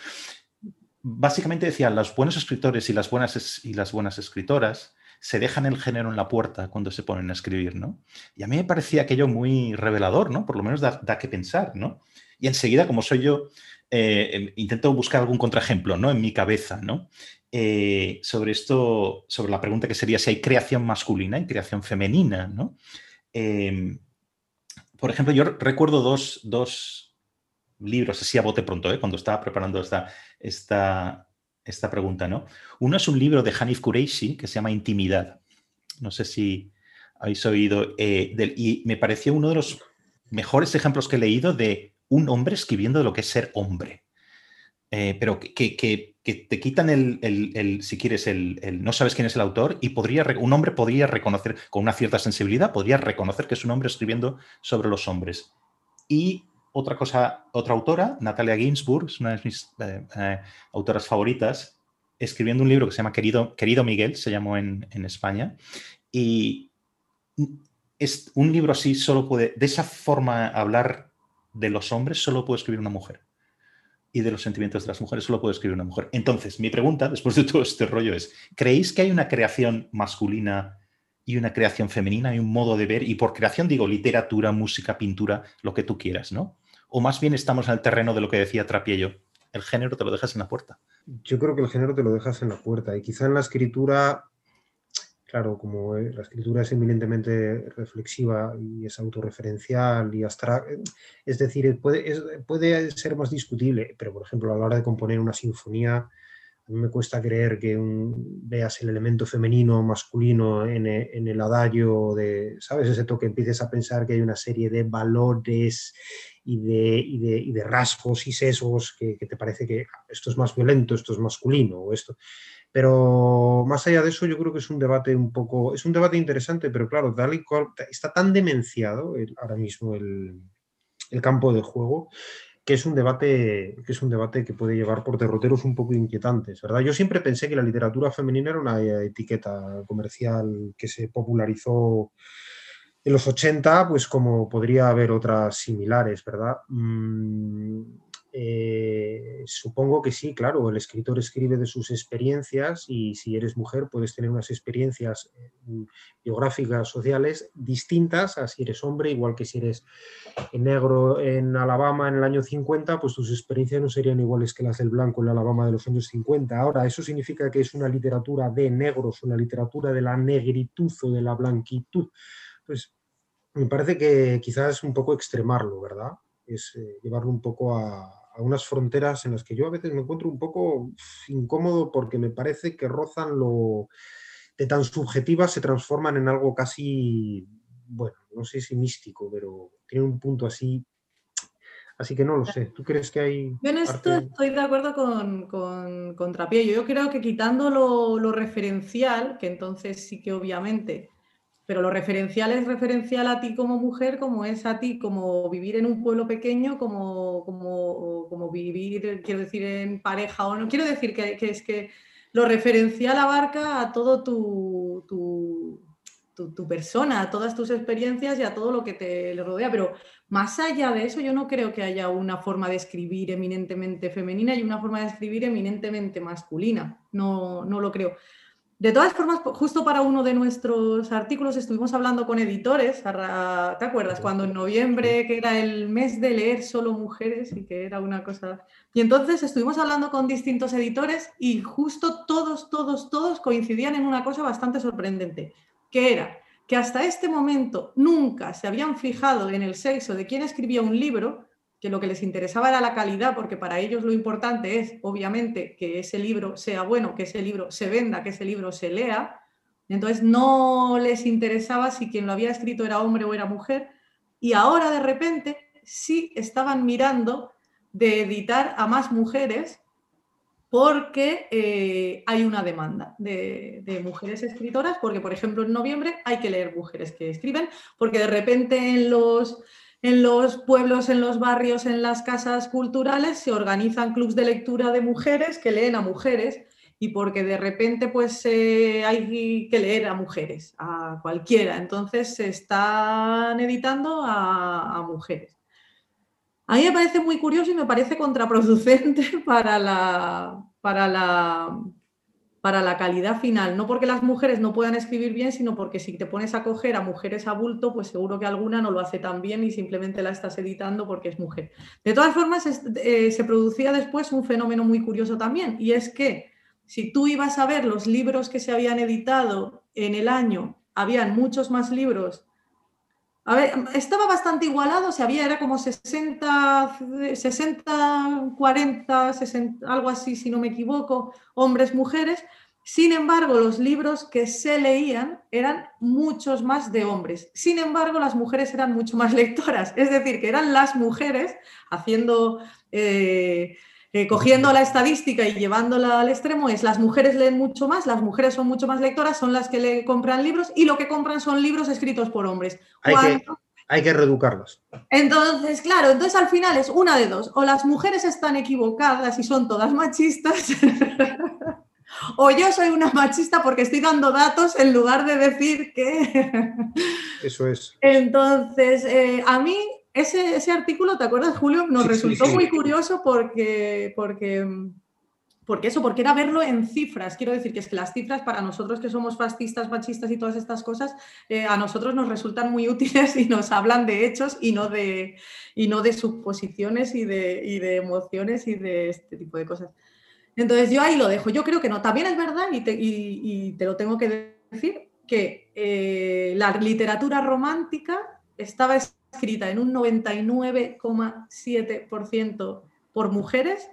básicamente decía, los buenos escritores y las buenas, y las buenas escritoras se dejan el género en la puerta cuando se ponen a escribir, ¿no? Y a mí me parecía aquello muy revelador, ¿no? Por lo menos da, da que pensar, ¿no? Y enseguida, como soy yo, eh, em, intento buscar algún contraejemplo, ¿no? En mi cabeza, ¿no? Eh, sobre esto, sobre la pregunta que sería si hay creación masculina y creación femenina, ¿no? Em, por ejemplo, yo recuerdo dos, libros, así a bote pronto, ¿eh? cuando estaba preparando esta, esta, esta pregunta, ¿no? Uno es un libro de Hanif Kureishi que se llama Intimidad. No sé si habéis oído, y me pareció uno de los mejores ejemplos que he leído de un hombre escribiendo de lo que es ser hombre. Eh, pero que, te quitan el, si quieres, el, no sabes quién es el autor y podría, un hombre podría reconocer, con una cierta sensibilidad, podría reconocer que es un hombre escribiendo sobre los hombres. Y otra cosa, otra autora, Natalia Ginsburg, es una de mis eh, eh, autoras favoritas, escribiendo un libro que se llama Querido, Querido Miguel, se llamó en, en España, y es un libro así solo puede, de esa forma, hablar de los hombres solo puede escribir una mujer. Y de los sentimientos de las mujeres solo puede escribir una mujer. Entonces, mi pregunta, después de todo este rollo, es, ¿creéis que hay una creación masculina y una creación femenina? Hay un modo de ver, y por creación digo literatura, música, pintura, lo que tú quieras, ¿no? O más bien estamos en el terreno de lo que decía Trapiello, el género te lo dejas en la puerta. Yo creo que el género te lo dejas en la puerta y quizá en la escritura claro, como eh, la escritura es eminentemente reflexiva y es autorreferencial y abstracta, es decir, puede, puede, ser más discutible, pero por ejemplo a la hora de componer una sinfonía, a mí me cuesta creer que veas el elemento femenino, masculino en, e, en, el adagio de, ¿sabes? Ese toque, empieces a pensar que hay una serie de valores y de, y de, rasgos y sesgos que, que, te parece que esto es más violento, esto es masculino, o esto pero más allá de eso, yo creo que es un debate un poco, es un debate interesante, pero claro, está tan demenciado ahora mismo el, campo de juego que es un debate que es un debate que puede llevar por derroteros un poco inquietantes, ¿verdad? Yo siempre pensé que la literatura femenina era una etiqueta comercial que se popularizó en los 80, pues como podría haber otras similares, ¿verdad? Mm, eh, supongo que sí, claro, el escritor escribe de sus experiencias y si eres mujer puedes tener unas experiencias eh, biográficas, sociales distintas a si eres hombre, igual que si eres negro en Alabama en el año 50, pues tus experiencias no serían iguales que las del blanco en Alabama de los años 50. Ahora, ¿eso significa que es una literatura de negros, una literatura de la negritud o de la blanquitud? Pues me parece que quizás es un poco extremarlo, ¿verdad? Es eh, llevarlo un poco a, a unas fronteras en las que yo a veces me encuentro un poco incómodo porque me parece que rozan lo de tan subjetiva se transforman en algo casi, bueno, no sé si místico, pero tiene un punto así. Así que no lo sé. ¿Tú crees que hay.? Yo en esto estoy de acuerdo con, con, con Yo creo que quitando lo, lo referencial, que entonces sí que obviamente pero lo referencial es referencial a ti como mujer, como es a ti como vivir en un pueblo pequeño, como, como, como vivir, quiero decir, en pareja o no. Quiero decir que, es que lo referencial abarca a todo tu, tu, tu, persona, a todas tus experiencias y a todo lo que te rodea. Pero más allá de eso, yo no creo que haya una forma de escribir eminentemente femenina y una forma de escribir eminentemente masculina. No, no lo creo. De todas formas, justo para uno de nuestros artículos estuvimos hablando con editores, ¿te acuerdas? Cuando en noviembre, que era el mes de leer solo mujeres y que era una cosa... Y entonces estuvimos hablando con distintos editores y justo todos, todos, todos coincidían en una cosa bastante sorprendente, que era que hasta este momento nunca se habían fijado en el sexo de quien escribía un libro, que lo que les interesaba era la calidad, porque para ellos lo importante es, obviamente, que ese libro sea bueno, que ese libro se venda, que ese libro se lea. Entonces no les interesaba si quien lo había escrito era hombre o era mujer. Y ahora de repente sí estaban mirando de editar a más mujeres porque eh, hay una demanda de, de, mujeres escritoras, porque por ejemplo en noviembre hay que leer mujeres que escriben, porque de repente en los en los pueblos, en los barrios, en las casas culturales se organizan clubs de lectura de mujeres que leen a mujeres y porque de repente pues eh, hay que leer a mujeres, a cualquiera. Entonces se están editando a, mujeres. A mí me parece muy curioso y me parece contraproducente [LAUGHS] para la, para la, para la calidad final. No porque las mujeres no puedan escribir bien, sino porque si te pones a coger a mujeres a bulto, pues seguro que alguna no lo hace tan bien y simplemente la estás editando porque es mujer. De todas formas, eh, se producía después un fenómeno muy curioso también, y es que si tú ibas a ver los libros que se habían editado en el año, habían muchos más libros estaba bastante igualado, o había, era como 60, 60, 40, 60, algo así, si no me equivoco, hombres, mujeres. Sin embargo, los libros que se leían eran muchos más de hombres. Sin embargo, las mujeres eran mucho más [LAUGHS] lectoras. Es decir, que eran las mujeres haciendo... Eh, eh, cogiendo la estadística y llevándola al extremo, es las mujeres leen mucho más, las mujeres son mucho más lectoras, son las que le compran libros y lo que compran son libros escritos por hombres. Hay, que, hay que reeducarlos. Entonces, claro, entonces al final es una de dos, o las mujeres están equivocadas y son todas machistas, [LAUGHS] o yo soy una machista porque estoy dando datos en lugar de decir que... Eso es. [LAUGHS] Entonces, eh, a mí ese, artículo, ¿te acuerdas, Julio? Nos resultó muy curioso porque, porque, porque eso, porque era verlo en cifras. Quiero decir que es que las cifras para nosotros que somos fascistas, machistas y todas estas cosas, eh, a nosotros nos resultan muy útiles y nos hablan de hechos y no de, y no de suposiciones y de, de emociones y de este tipo de cosas. Entonces yo ahí lo dejo. Yo creo que no. También es verdad, y te, y, te lo tengo que decir, que eh, la literatura romántica estaba escrita en un 99,7% por mujeres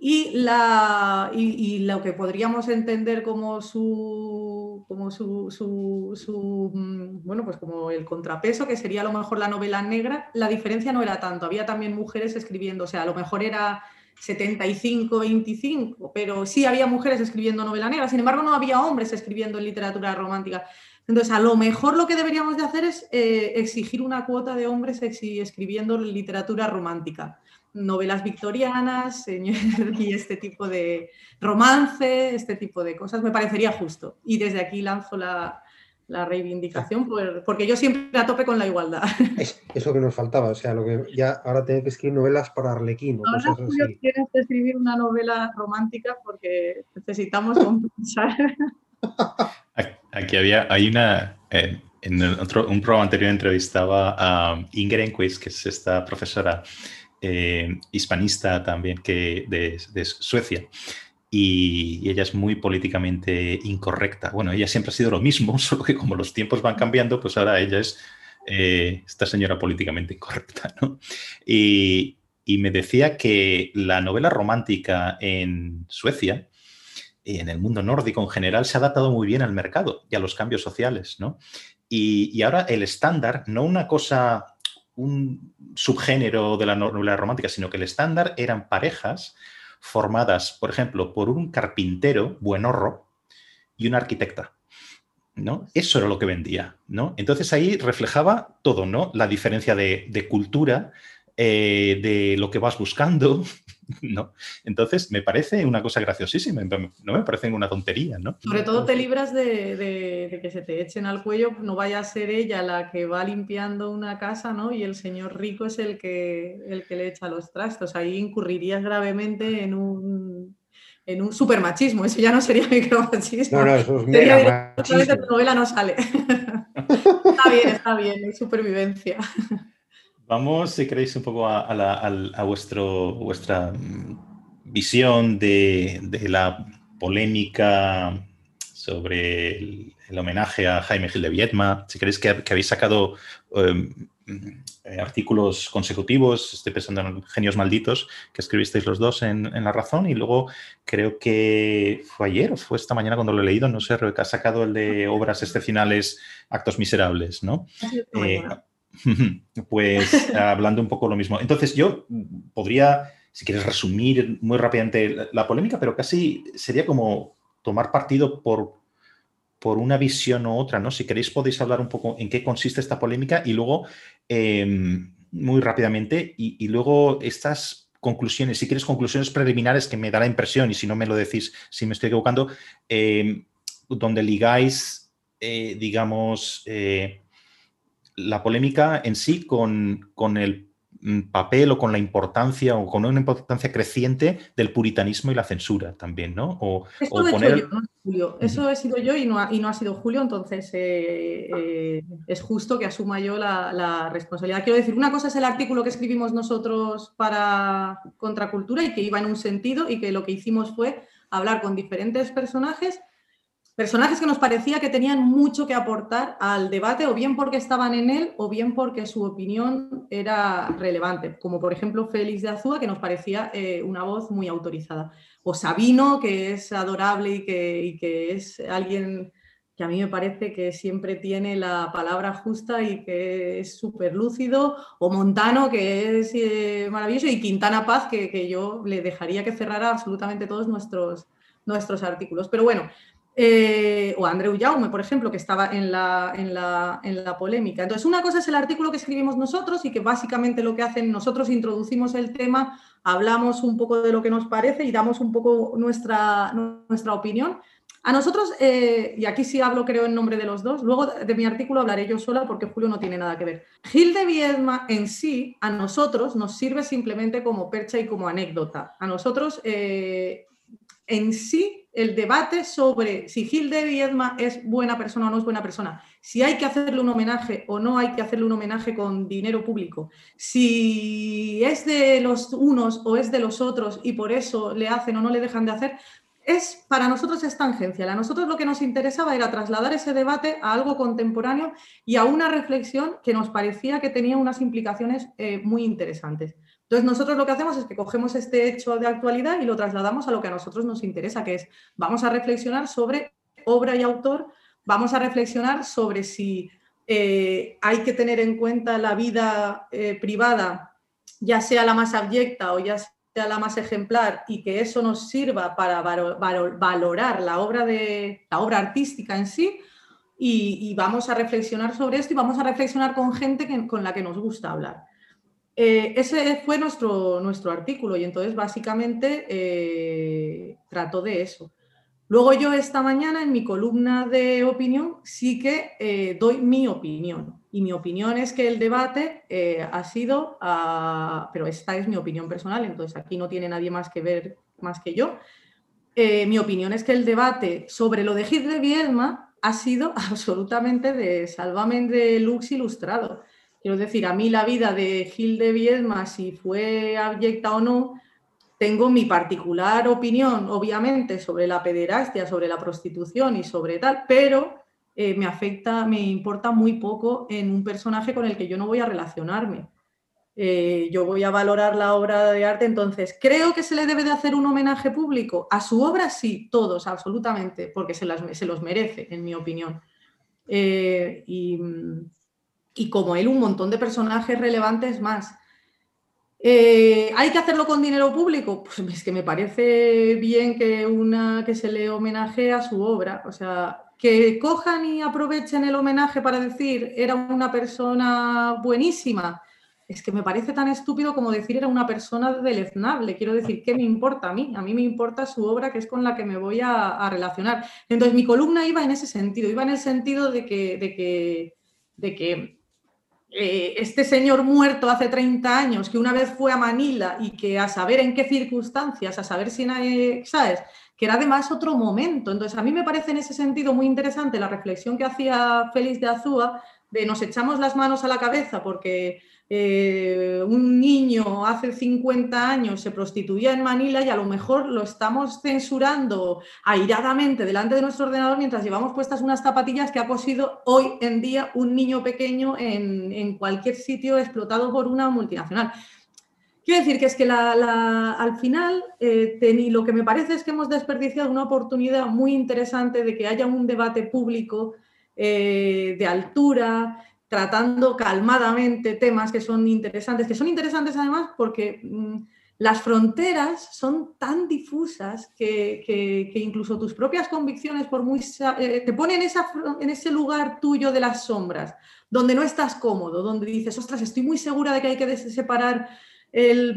y, la, y, lo que podríamos entender como su, como su, su, mm, bueno, pues como el contrapeso, que sería a lo mejor la novela negra, la diferencia no era tanto, había también mujeres escribiendo, o sea, a lo mejor era 75-25, pero sí había mujeres escribiendo novela negra, sin embargo no había hombres escribiendo en literatura romántica. Entonces, a lo mejor lo que deberíamos de hacer es eh, exigir una cuota de hombres escribiendo literatura romántica, novelas victorianas [LAUGHS] y este tipo de romance, este tipo de cosas, me parecería justo. Y desde aquí lanzo la, reivindicación, porque yo siempre a tope con la igualdad. [LAUGHS] Es eso que nos faltaba, o sea, lo que ya ahora tengo que escribir novelas para Arlequín. Ahora tienes que escribir una novela romántica porque necesitamos [LAUGHS] compensar. Aquí había, hay una, eh, en otro, un programa anterior entrevistaba a Ingrid Enquist, que es esta profesora eh, hispanista también que de, Suecia. Y, ella es muy políticamente incorrecta. Bueno, ella siempre ha sido lo mismo, [LAUGHS] solo que como los tiempos van cambiando, pues ahora ella es eh, esta señora políticamente incorrecta. ¿no? Y, y me decía que la novela romántica en Suecia en el mundo nórdico en general se ha adaptado muy bien al mercado y a los cambios sociales, ¿no? Y, ahora el estándar, no una cosa, un subgénero de la novela romántica, sino que el estándar eran parejas formadas, por ejemplo, por un carpintero buenorro y una arquitecta. ¿no? Eso era lo que vendía, ¿no? Entonces ahí reflejaba todo, ¿no? La diferencia de, cultura, eh, de lo que vas buscando, [LAUGHS] ¿no? Entonces, me parece una cosa graciosísima, no me parece una tontería, ¿no? Sobre todo te libras de, que se te echen al cuello, no vaya a ser ella la que va limpiando una casa, ¿no? Y el señor rico es el que, el que le echa los trastos. Ahí incurrirías gravemente en un, en un supermachismo, eso ya no sería [LAUGHS] micromachismo. No, no, eso es mega machismo. novela no sale. [LAUGHS] está bien, está bien, hay supervivencia. Vamos, si queréis, un poco a, vuestro, vuestra visión de, la polémica sobre el, homenaje a Jaime Gil de Viedma. Si queréis que, habéis sacado em, eh, artículos consecutivos, estoy pensando en Genios Malditos, que escribisteis los dos en, La Razón, y luego creo que fue ayer o fue esta mañana cuando lo he leído, no sé, que ha sacado el de Obras Excepcionales, Actos Miserables, ¿no? [LAUGHS] Pues hablando un poco lo mismo. Entonces yo podría, si quieres resumir muy rápidamente la polémica, pero casi sería como tomar partido por, por una visión u otra, ¿no? Si queréis podéis hablar un poco en qué consiste esta polémica y luego, em, muy rápidamente, y, luego estas conclusiones, si quieres conclusiones preliminares que me da la impresión, y si no me lo decís, si me estoy equivocando, em, donde ligáis, eh, digamos, eh, la polémica en sí con, el mm, papel o con la importancia o con una importancia creciente del puritanismo y la censura también, ¿no? O, Eso lo he yo, no Julio. Eso he sido yo y no ha, y no ha sido Julio, entonces eh, eh, es justo que asuma yo la, responsabilidad. Quiero decir, una cosa es el artículo que escribimos nosotros para Contracultura y que iba en un sentido y que lo que hicimos fue hablar con diferentes personajes personajes que nos parecía que tenían mucho que aportar al debate, o bien porque estaban en él, o bien porque su opinión era relevante, como por ejemplo Félix de Azúa, que nos parecía eh, una voz muy autorizada, o Sabino, que es adorable y que, es alguien que a mí me parece que siempre tiene la palabra justa y que es súper lúcido, o Montano, que es eh, maravilloso, y Quintana Paz, que, que, yo le dejaría que cerrara absolutamente todos nuestros, nuestros artículos. Pero bueno, eh, o Andreu Jaume, por ejemplo, que estaba en la, en, la, polémica. Entonces, una cosa es el artículo que escribimos nosotros y que básicamente lo que hacen, nosotros introducimos el tema, hablamos un poco de lo que nos parece y damos un poco nuestra, nuestra opinión. A nosotros, eh, y aquí sí hablo creo en nombre de los dos, luego de mi artículo hablaré yo sola porque Julio no tiene nada que ver. Gil de Viedma en sí, a nosotros nos sirve simplemente como percha y como anécdota. A nosotros, eh, en sí, el debate sobre si Gil de Viedma es buena persona o no es buena persona, si hay que hacerle un homenaje o no hay que hacerle un homenaje con dinero público, si es de los unos o es de los otros y por eso le hacen o no le dejan de hacer, es para nosotros es tangencial. A nosotros lo que nos interesaba era trasladar ese debate a algo contemporáneo y a una reflexión que nos parecía que tenía unas implicaciones eh, muy interesantes. Entonces, nosotros lo que hacemos es que cogemos este hecho de actualidad y lo trasladamos a lo que a nosotros nos interesa, que es, vamos a reflexionar sobre obra y autor, vamos a reflexionar sobre si eh, hay que tener en cuenta la vida eh, privada, ya sea la más abyecta o ya sea la más ejemplar, y que eso nos sirva para valorar la obra, de, la obra artística en sí, y, vamos a reflexionar sobre esto y vamos a reflexionar con gente con la que nos gusta hablar. Eh, ese fue nuestro, nuestro artículo y entonces básicamente eh, trató de eso. Luego yo esta mañana en mi columna de opinión sí que eh, doy mi opinión y mi opinión es que el debate ha sido, ah, pero esta es mi opinión personal, entonces aquí no tiene nadie más que ver más que yo. mi opinión es que el debate sobre lo de de Viedma ha sido [LAUGHS] absolutamente de salvamen de lux ilustrado. Quiero decir, a mí la vida de Gil de Viedma, si fue abyecta o no, tengo mi particular opinión, obviamente, sobre la pederastia, sobre la prostitución y sobre tal, pero eh, me afecta, me importa muy poco en un personaje con el que yo no voy a relacionarme. Eh, yo voy a valorar la obra de arte, entonces, ¿creo que se le debe de hacer un homenaje público? A su obra sí, todos, absolutamente, porque se, se los merece, en mi opinión. Eh, y y como él un montón de personajes relevantes más. Eh, ¿Hay que hacerlo con dinero público? Pues es que me parece bien que, una, que se le homenaje a su obra. O sea, que cojan y aprovechen el homenaje para decir era una persona buenísima. Es que me parece tan estúpido como decir era una persona deleznable. Quiero decir, ¿qué me importa a mí? A mí me importa su obra, que es con la que me voy a, relacionar. Entonces, mi columna iba en ese sentido, iba en el sentido de que, de que eh, este señor muerto hace 30 años, que una vez fue a Manila y que a saber en qué circunstancias, a saber si, nadie, ¿sabes? Que era además otro momento. Entonces, a mí me parece en ese sentido muy interesante la reflexión que hacía Félix de Azúa de nos echamos las manos a la cabeza porque eh, un niño hace 50 años se prostituía en Manila y a lo mejor lo estamos censurando airadamente delante de nuestro ordenador mientras llevamos puestas unas zapatillas que ha cosido hoy en día un niño pequeño en, cualquier sitio explotado por una multinacional. Quiero decir que es que al final eh, lo que me parece es que hemos desperdiciado una oportunidad muy interesante de que haya un debate público eh, de altura, tratando calmadamente temas que son interesantes, que son interesantes además porque mm, las fronteras son tan difusas que, incluso tus propias convicciones por muy, eh, te ponen en ese lugar tuyo de las sombras, donde no estás cómodo, donde dices, ostras, estoy muy segura de que hay que separar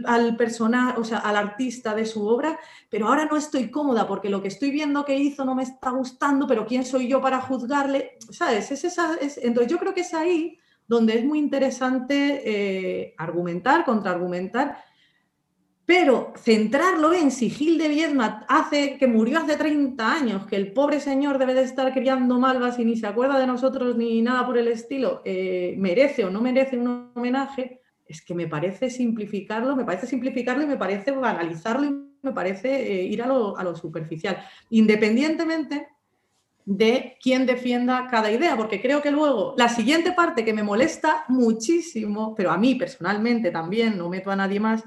al personaje, o sea, al artista de su obra, pero ahora no estoy cómoda porque lo que estoy viendo que hizo no me está gustando, pero ¿quién soy yo para juzgarle? ¿Sabes? Es esa, entonces yo creo que es ahí donde es muy interesante eh, argumentar, contraargumentar, pero centrarlo en si Gil de Viedma hace, que murió hace 30 años, que el pobre señor debe de estar criando malvas y ni se acuerda de nosotros ni nada por el estilo, eh, merece o no merece un homenaje, es que me parece simplificarlo, me parece simplificarlo y me parece banalizarlo y me parece eh, ir a lo, a lo superficial, independientemente de quién defienda cada idea, porque creo que luego la siguiente parte que me molesta muchísimo, pero a mí personalmente también, no meto a nadie más,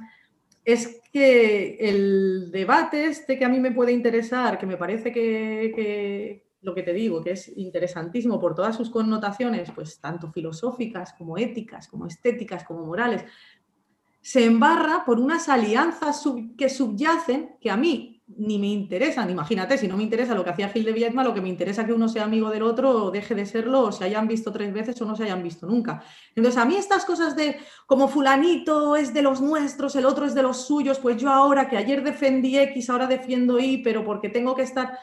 es que el debate este que a mí me puede interesar, que me parece que, lo que te digo, que es interesantísimo por todas sus connotaciones, pues tanto filosóficas como éticas, como estéticas, como morales, se embarra por unas alianzas que subyacen que a mí ni me interesan. Imagínate, si no me interesa lo que hacía Gil de Viedma, lo que me interesa es que uno sea amigo del otro o deje de serlo, o se hayan visto tres veces o no se hayan visto nunca. Entonces, a mí estas cosas de como fulanito es de los nuestros, el otro es de los suyos, pues yo ahora que ayer defendí X, ahora defiendo Y, pero porque tengo que estar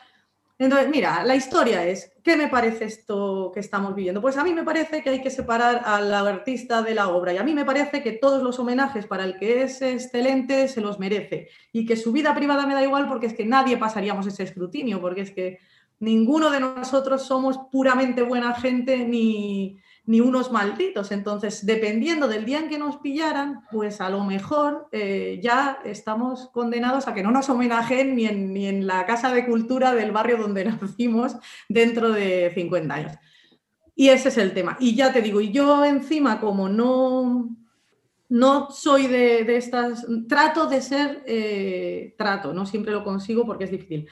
entonces, mira, la historia es, ¿qué me parece esto que estamos viviendo? Pues a mí me parece que hay que separar al artista de la obra y a mí me parece que todos los homenajes para el que es excelente se los merece y que su vida privada me da igual porque es que nadie pasaríamos ese escrutinio, porque es que ninguno de nosotros somos puramente buena gente ni, ni unos malditos. Entonces, dependiendo del día en que nos pillaran, pues a lo mejor eh, ya estamos condenados a que no nos homenajen ni en, ni en la casa de cultura del barrio donde [LAUGHS] nacimos dentro de 50 años. Y ese es el tema. Y ya te digo, y yo encima como no, no soy de, estas, trato de ser, eh, trato, no siempre lo consigo porque es difícil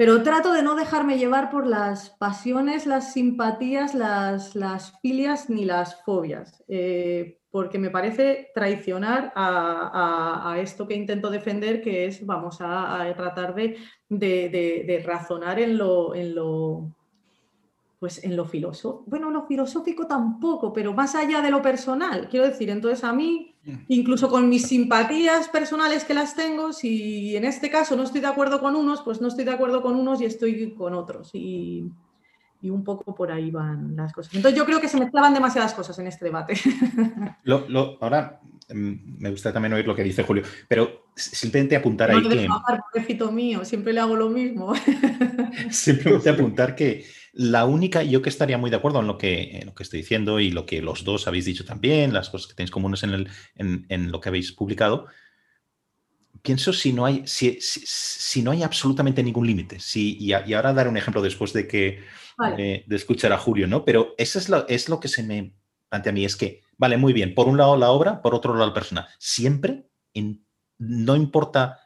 pero trato de no dejarme llevar por las pasiones, las simpatías, las, las filias ni las fobias, eh, porque me parece traicionar a, esto que intento defender, que es, vamos a, tratar de, razonar en lo, en lo, pues en lo filosófico, bueno, lo filosófico tampoco, pero más allá de lo personal, quiero decir, entonces a mí. Incluso con mis simpatías personales que las tengo, si en este caso no estoy de acuerdo con unos, pues no estoy de acuerdo con unos y estoy con otros. Y, un poco por ahí van las cosas. Entonces yo creo que se mezclaban demasiadas cosas en este debate. [LAUGHS] ahora mm, me gusta también oír lo que dice Julio, pero simplemente apuntar ahí que... mío, siempre le hago lo mismo. [LAUGHS] simplemente [LAUGHS] apuntar que la única, yo que estaría muy de acuerdo en lo que, lo que estoy diciendo y lo que los dos habéis dicho también, las cosas que tenéis comunes en, el, en, lo que habéis publicado, pienso si no hay, si, si, no hay absolutamente ningún límite. Si, y, ahora daré un ejemplo después de que de escuchar a Julio, ¿no? Pero eso es lo, es lo que se me plantea a mí, es que, vale, muy bien, por un lado la obra, por otro lado la persona. Siempre, no importa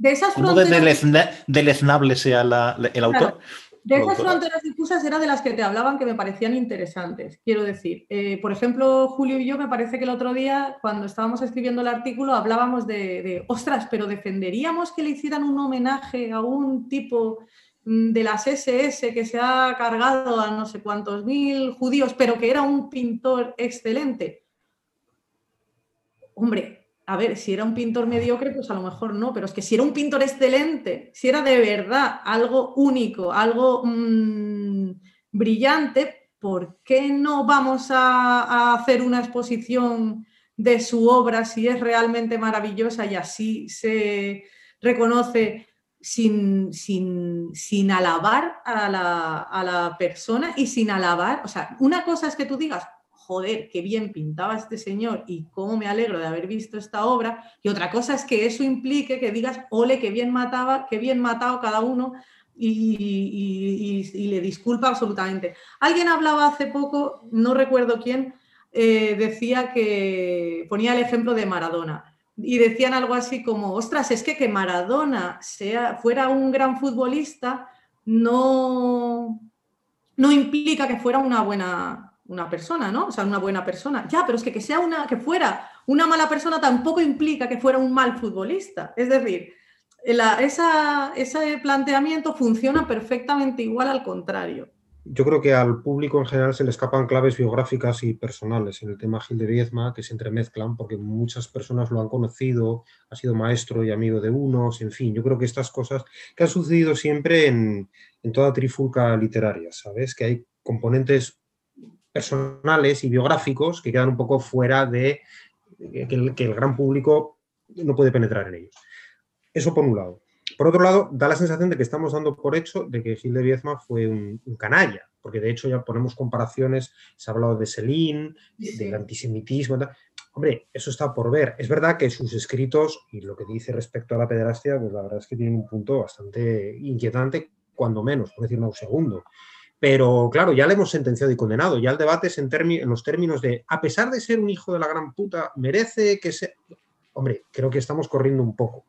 de esas cómo deleznable sea el autor. De esas fronteras difusas era de las que te hablaban que me parecían interesantes. Quiero decir, eh, por ejemplo, Julio y yo me parece que el otro día, cuando estábamos escribiendo el artículo, hablábamos de, ostras, pero defenderíamos que le hicieran un homenaje a un tipo mm, de las SS que se ha cargado a no sé cuántos mil judíos, pero que era un pintor excelente. Hombre, a ver, si era un pintor mediocre, pues a lo mejor no, pero es que si era un pintor excelente, si era de verdad algo único, algo mm, brillante, ¿por qué no vamos a, hacer una exposición de su obra si es realmente maravillosa y así se reconoce sin, sin, alabar a la, a la persona y sin alabar? O sea, una cosa es que tú digas, joder, qué bien pintaba este señor y cómo me alegro de haber visto esta obra. Y otra cosa es que eso implique que digas, ole, qué bien mataba, qué bien matado cada uno y, le disculpa absolutamente. Alguien hablaba hace poco, no recuerdo quién, eh, decía que ponía el ejemplo de Maradona. Y decían algo así como, ostras, es que que Maradona sea, fuera un gran futbolista no, no implica que fuera una buena, una persona, ¿no? O sea, una buena persona. Ya, pero es que que sea una, que fuera una mala persona tampoco implica que fuera un mal futbolista. Es decir, ese planteamiento funciona perfectamente igual al contrario. Yo creo que al público en general se le escapan claves biográficas y personales en el tema Gil de Viezma, que se entremezclan porque muchas personas lo han conocido, ha sido maestro y amigo de unos, en fin, yo creo que estas cosas que han sucedido siempre en, en toda trifulca literaria, ¿sabes? Que hay componentes personales y biográficos que quedan un poco fuera de que el, que el gran público no puede penetrar en ellos. Eso por un lado. Por otro lado, da la sensación de que estamos dando por hecho de que Gil de Viezma fue un, canalla, porque de hecho ya ponemos comparaciones, se ha hablado de Selín, del antisemitismo. Hombre, eso está por ver. Es verdad que sus escritos y lo que dice respecto a la pederastia, pues la verdad es que tienen un punto bastante inquietante, cuando menos, por decirlo un segundo. Pero claro, ya le hemos sentenciado y condenado. Ya el debate es en, en, los términos de, a pesar de ser un hijo de la gran puta, merece que se... Hombre, creo que estamos corriendo un poco.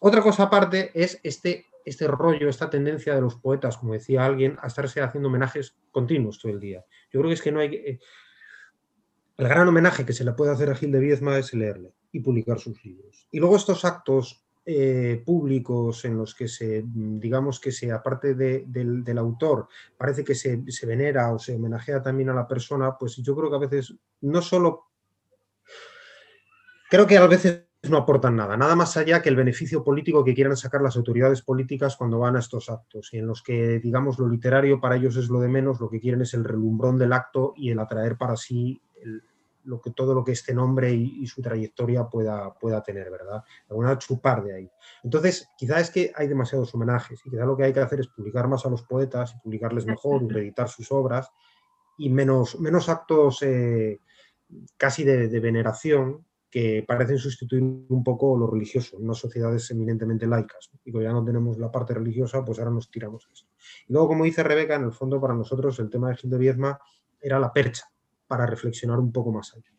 Otra cosa aparte es este, este rollo, esta tendencia de los poetas, como decía alguien, a estarse haciendo homenajes continuos todo el día. Yo creo que es que no hay... El gran homenaje que se le puede hacer a Gil de Viezma es leerle y publicar sus libros. Y luego estos actos eh, públicos en los que se, digamos que se, aparte del, autor, parece que se, se, venera o se homenajea también a la persona, pues yo creo que a veces no solo... Creo que a veces no aportan nada, nada más allá que el beneficio político que quieran sacar las autoridades políticas cuando van a estos actos y en los que, digamos, lo literario para ellos es lo de menos, lo que quieren es el relumbrón del acto y el atraer para sí lo que, todo lo que este nombre y, su trayectoria pueda, pueda tener, ¿verdad? Alguna chupar de ahí. Entonces, quizá es que hay demasiados homenajes y quizá lo que hay que hacer es publicar más a los poetas y publicarles mejor, reeditar sus obras y menos, menos actos eh, casi de, de veneración que parecen sustituir un poco lo religioso en unas sociedades eminentemente laicas. Y como ya no tenemos la parte religiosa, pues ahora nos tiramos a eso. Y luego, como dice Rebeca, en el fondo para nosotros el tema de Gil de Viezma era la percha para reflexionar un poco más allá.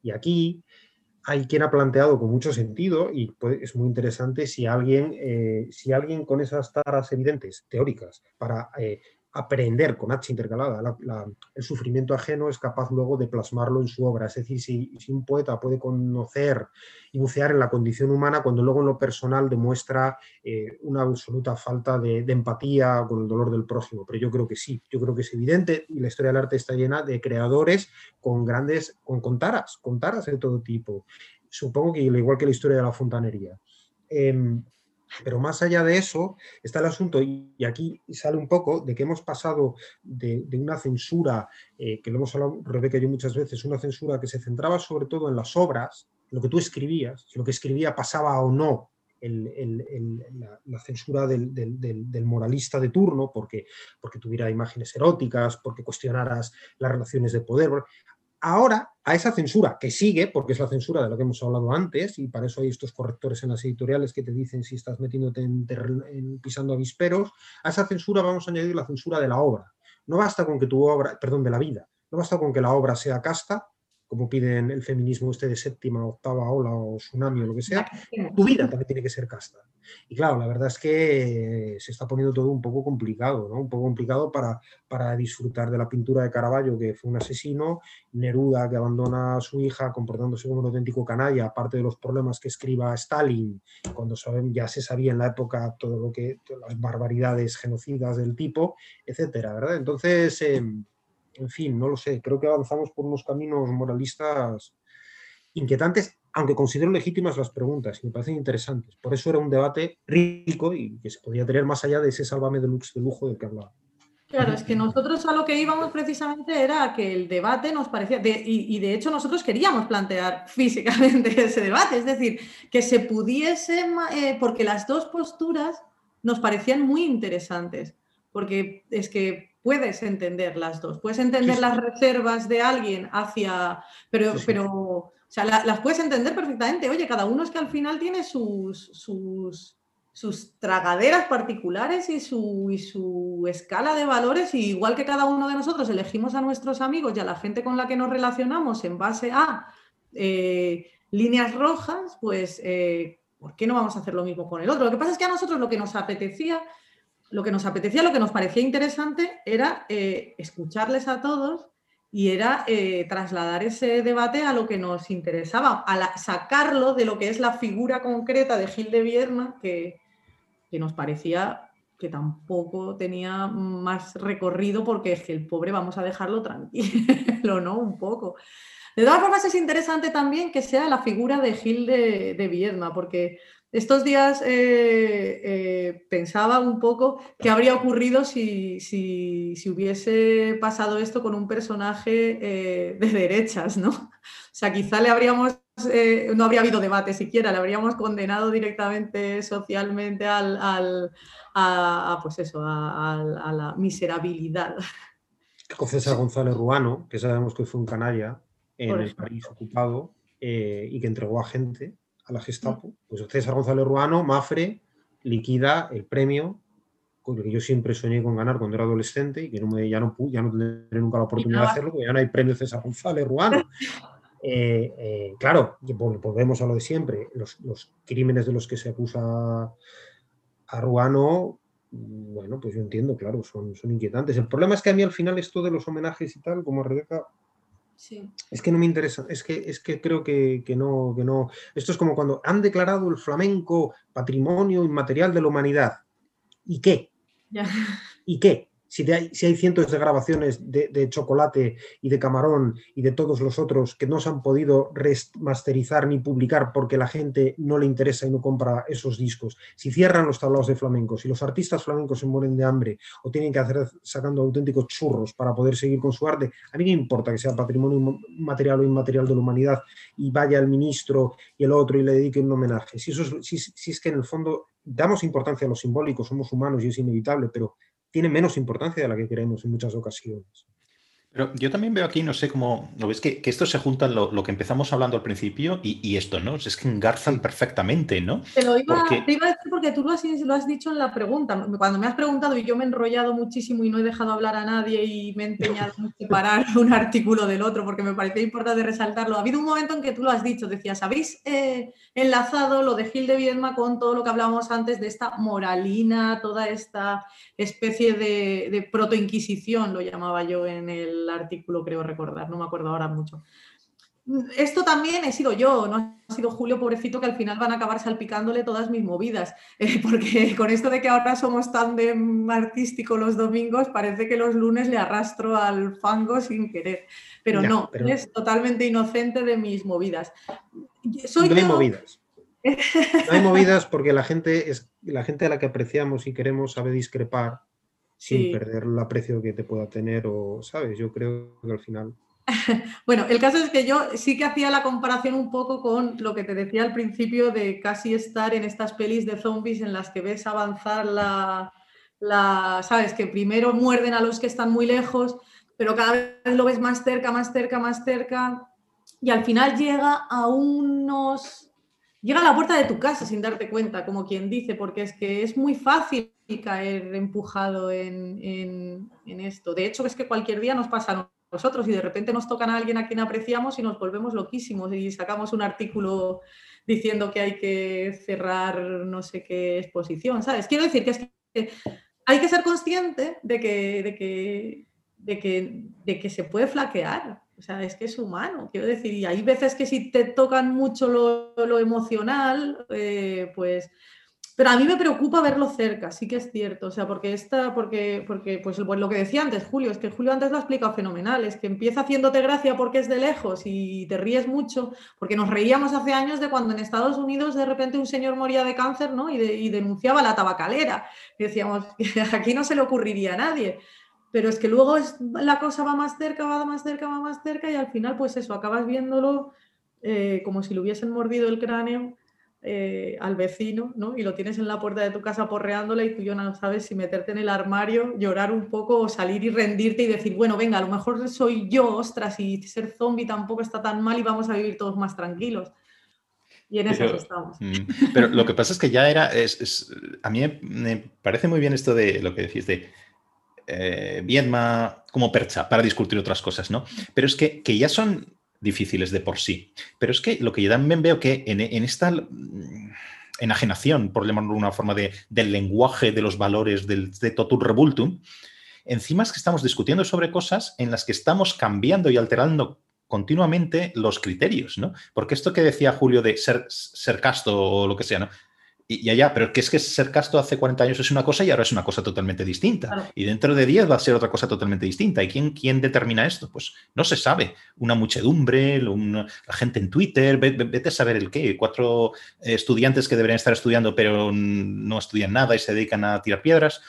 Y aquí hay quien ha planteado con mucho sentido, y es muy interesante si alguien, eh, si alguien con esas taras evidentes, teóricas, para eh, aprender con H intercalada el sufrimiento ajeno, es capaz luego de plasmarlo en su obra. Es decir, si, un poeta puede conocer y bucear en la condición humana cuando luego en lo personal demuestra eh, una absoluta falta de, empatía con el dolor del prójimo. Pero yo creo que sí, yo creo que es evidente y la historia del arte está llena de creadores con grandes, con, con taras, con taras de todo tipo. Supongo que igual que la historia de la fontanería. Em, pero más allá de eso está el asunto, y aquí sale un poco de que hemos pasado de, una censura, eh, que lo hemos hablado Rebeca y yo muchas veces, una censura que se centraba sobre todo en las obras, lo que tú escribías, si lo que escribía pasaba o no la, censura del, del, moralista de turno, porque, porque tuviera imágenes eróticas, porque cuestionaras las relaciones de poder. Ahora, a esa censura que sigue, porque es la censura de la que hemos hablado antes, y para eso hay estos correctores en las editoriales que te dicen si estás metiéndote en, pisando avisperos, a esa censura vamos a añadir la censura de la obra. No basta con que tu obra, perdón, de la vida, no basta con que la obra sea casta, como piden el feminismo este de séptima, octava ola o tsunami o lo que sea, tu vida también tiene que ser casta. Y claro, la verdad es que se está poniendo todo un poco complicado, ¿no? Un poco complicado para, para disfrutar de la pintura de Caravaggio, que fue un asesino, Neruda, que abandona a su hija comportándose como un auténtico canalla, aparte de los problemas que escriba Stalin, cuando saben, ya se sabía en la época todo lo que, las barbaridades genocidas del tipo, etcétera, ¿verdad? Entonces... Em, en fin, no lo sé, creo que avanzamos por unos caminos moralistas inquietantes, aunque considero legítimas las preguntas y me parecen interesantes. Por eso era un debate rico y que se podía tener más allá de ese sálvame de de lujo del que hablaba. Claro, es que nosotros a lo que íbamos precisamente era que el debate nos parecía, y, de hecho nosotros queríamos plantear [LAUGHS] físicamente ese debate, es decir, que se pudiese, eh, porque las dos posturas nos parecían muy interesantes, porque es que puedes entender las dos. Puedes entender las reservas de alguien hacia. Pero, pero o sea, las puedes entender perfectamente. Oye, cada uno es que al final tiene sus, sus, sus tragaderas particulares y su, y su escala de valores. Y igual que cada uno de nosotros elegimos a nuestros amigos y a la gente con la que nos relacionamos en base a eh, líneas rojas, pues. Eh, ¿Por qué no vamos a hacer lo mismo con el otro? Lo que pasa es que a nosotros lo que nos apetecía lo que nos apetecía, lo que nos parecía interesante era eh, escucharles a todos y era eh, trasladar ese debate a lo que nos interesaba, a sacarlo de lo que es la figura concreta de Gil de Vierna, que, que nos parecía que tampoco tenía más recorrido porque es que el pobre vamos a dejarlo tranquilo, ¿no? Un poco. De todas formas es interesante también que sea la figura de Gil de, de porque estos días eh, eh, pensaba un poco qué habría ocurrido si, hubiese pasado esto con un personaje eh, de derechas, ¿no? [LAUGHS] O sea, quizá le habríamos, no habría habido debate siquiera, le habríamos condenado directamente socialmente al, a, pues eso, a, la miserabilidad. Con César González Ruano, que sabemos que fue un canalla en el París ocupado y que entregó a gente a la Gestapo, pues César González Ruano, Mafre, liquida el premio con el que yo siempre soñé con ganar cuando era adolescente y que no me, ya, no, ya no tendré nunca la oportunidad de hacerlo, porque ya no hay premio César González Ruano. [LAUGHS] Eh, eh, claro, volvemos a lo de siempre, los, crímenes de los que se acusa a Ruano, bueno, pues yo entiendo, claro, son, son inquietantes. El problema es que a mí al final esto de los homenajes y tal, como Rebeca, es que no me interesa, es que, es que creo que, no, que no. Esto es como cuando han declarado el flamenco patrimonio inmaterial de la humanidad. ¿Y qué? ¿Y qué? Si, hay, cientos de grabaciones de, chocolate y de camarón y de todos los otros que no se han podido remasterizar ni publicar porque la gente no le interesa y no compra esos discos, si cierran los tablaos de flamenco, si los artistas flamencos se mueren de hambre o tienen que hacer sacando auténticos churros para poder seguir con su arte, a mí no importa que sea patrimonio material o inmaterial de la humanidad y vaya el ministro y el otro y le dedique un homenaje. Si, si, si es que en el fondo damos importancia a lo simbólico, somos humanos y es inevitable, pero tiene menos importancia de la que queremos en muchas ocasiones. Pero yo también veo aquí, no sé cómo, ¿lo ves? Que, esto se junta lo, lo, que empezamos hablando al principio y, esto, ¿no? Es que engarzan perfectamente, ¿no? Te lo iba, a decir porque tú lo has, lo has, dicho en la pregunta. Cuando me has preguntado y yo me he enrollado muchísimo y no he dejado hablar a nadie y me he empeñado en [LAUGHS] separar un artículo del otro porque me parecía importante resaltarlo. Ha habido un momento en que tú lo has dicho, decías, ¿habéis eh, enlazado lo de Gil de Viedma con todo lo que hablábamos antes de esta moralina, toda esta especie de, de proto-inquisición, lo llamaba yo en el artículo, creo recordar, no me acuerdo ahora mucho. Esto también he sido yo, no ha sido Julio, pobrecito, que al final van a acabar salpicándole todas mis movidas, [LAUGHS] eh, porque con esto de que ahora somos tan de artístico los domingos, parece que los lunes le arrastro al fango sin querer, pero no, es totalmente inocente de mis movidas. Soy no hay movidas. [LAUGHS] No hay movidas porque la gente, es, la gente a la que apreciamos y queremos sabe discrepar sin perder el aprecio que te pueda tener o, ¿sabes? Yo creo que al final... [LAUGHS] bueno, el caso es que yo sí que hacía la comparación un poco con lo que te decía al principio de casi estar en estas pelis de zombies en las que ves avanzar la, la ¿sabes? Que primero muerden a los que están muy lejos, pero cada vez lo ves más cerca, más cerca, más cerca, y al final llega a unos... Llega a la puerta de tu casa sin darte cuenta, como quien dice, porque es que es muy fácil caer empujado en, esto. De hecho, es que cualquier día nos pasa a nosotros y de repente nos tocan a alguien a quien apreciamos y nos volvemos loquísimos y sacamos un artículo diciendo que hay que cerrar no sé qué exposición, ¿sabes? Quiero decir que hay que ser consciente de que, de que, de que, de que se puede flaquear. O sea, es que es humano, quiero decir, y hay veces que si te tocan mucho lo, emocional, eh, pues pero a mí me preocupa verlo cerca, sí que es cierto, o sea, porque esta, porque, porque pues, lo que decía antes Julio, es que Julio antes lo ha explicado fenomenal, es que empieza haciéndote gracia porque es de lejos y te ríes mucho, porque nos reíamos hace años de cuando en Estados Unidos de repente un señor moría de cáncer, ¿no? Y, denunciaba la tabacalera. Decíamos, [LAUGHS] aquí no se le ocurriría a nadie. Pero es que luego es, la cosa va más cerca, va más cerca, va más cerca y al final, pues eso, acabas viéndolo eh, como si le hubiesen mordido el cráneo eh, al vecino, ¿no? Y lo tienes en la puerta de tu casa porreándole y tú ya no sabes si meterte en el armario, llorar un poco o salir y rendirte y decir, bueno, venga, a lo mejor soy yo, ostras, y ser zombie tampoco está tan mal y vamos a vivir todos más tranquilos. Y en eso estamos. Mm, pero lo que pasa es que ya era, es, a mí me parece muy bien esto de lo que decís de eh, Viedma como percha para discutir otras cosas, ¿no? Pero es que, que ya son difíciles de por sí. Pero es que lo que yo también veo que en, esta mm, enajenación, por llamarlo de una forma, de, del lenguaje, de los valores, del, de totum revoltum, encima es que estamos discutiendo sobre cosas en las que estamos cambiando y alterando continuamente los criterios, ¿no? Porque esto que decía Julio de ser, ser casto o lo que sea, ¿no? Y ya, pero que es que ser casto hace 40 años es una cosa y ahora es una cosa totalmente distinta. Y dentro de 10 va a ser otra cosa totalmente distinta. ¿Y quién, quién determina esto? Pues no se sabe. Una muchedumbre, la gente en Twitter, vete a saber el qué. Cuatro eh, estudiantes que deberían estar estudiando pero no estudian nada y se dedican a tirar piedras.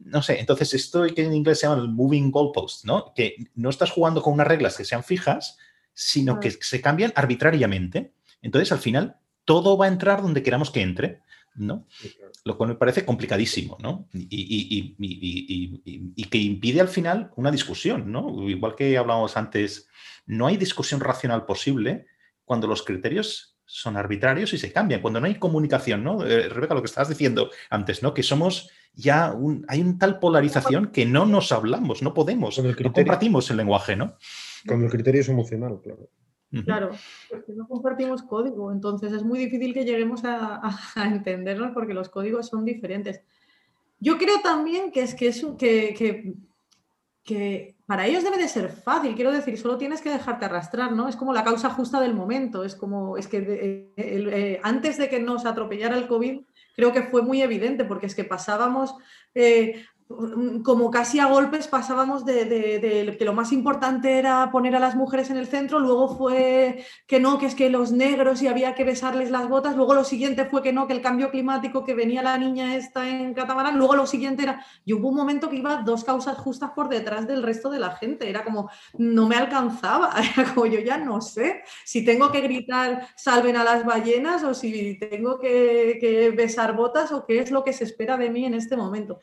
No sé, entonces esto que en inglés se llama el moving goalpost, ¿no? Que no estás jugando con unas reglas que sean fijas, sino que se cambian arbitrariamente. Entonces, al final, todo va a entrar donde queramos que entre. ¿No? Lo cual me parece complicadísimo, ¿no? Y, que impide al final una discusión, ¿no? Igual que hablábamos antes, no hay discusión racional posible cuando los criterios son arbitrarios y se cambian, cuando no hay comunicación, ¿no? Eh, Rebeca, lo que estabas diciendo antes, ¿no? Que somos ya un, hay una tal polarización que no nos hablamos, no podemos, no compartimos el lenguaje, ¿no? Cuando el criterio es emocional, claro. Claro, porque no compartimos código, entonces es muy difícil que lleguemos [LAUGHS] a, entendernos porque los códigos son diferentes. Yo creo también que es que, es, que, que, para ellos debe de ser fácil, quiero decir, solo tienes que dejarte arrastrar, ¿no? Es como la causa justa del momento, es como, es que eh, eh, antes de que nos atropellara el COVID, creo que fue muy evidente, porque es que pasábamos eh, como casi a golpes pasábamos de, que lo más importante era poner a las mujeres en el centro, luego fue que no, que es que los negros y había que besarles las botas, luego lo siguiente fue que no, que el cambio climático, que venía la niña esta en catamarán, luego lo siguiente era, y hubo un momento que iba dos causas justas por detrás del resto de la gente, era como, no me alcanzaba, [LAUGHS] era como yo ya no sé si tengo que gritar salven a las ballenas o si tengo que besar botas o qué es lo que se espera de mí en este momento.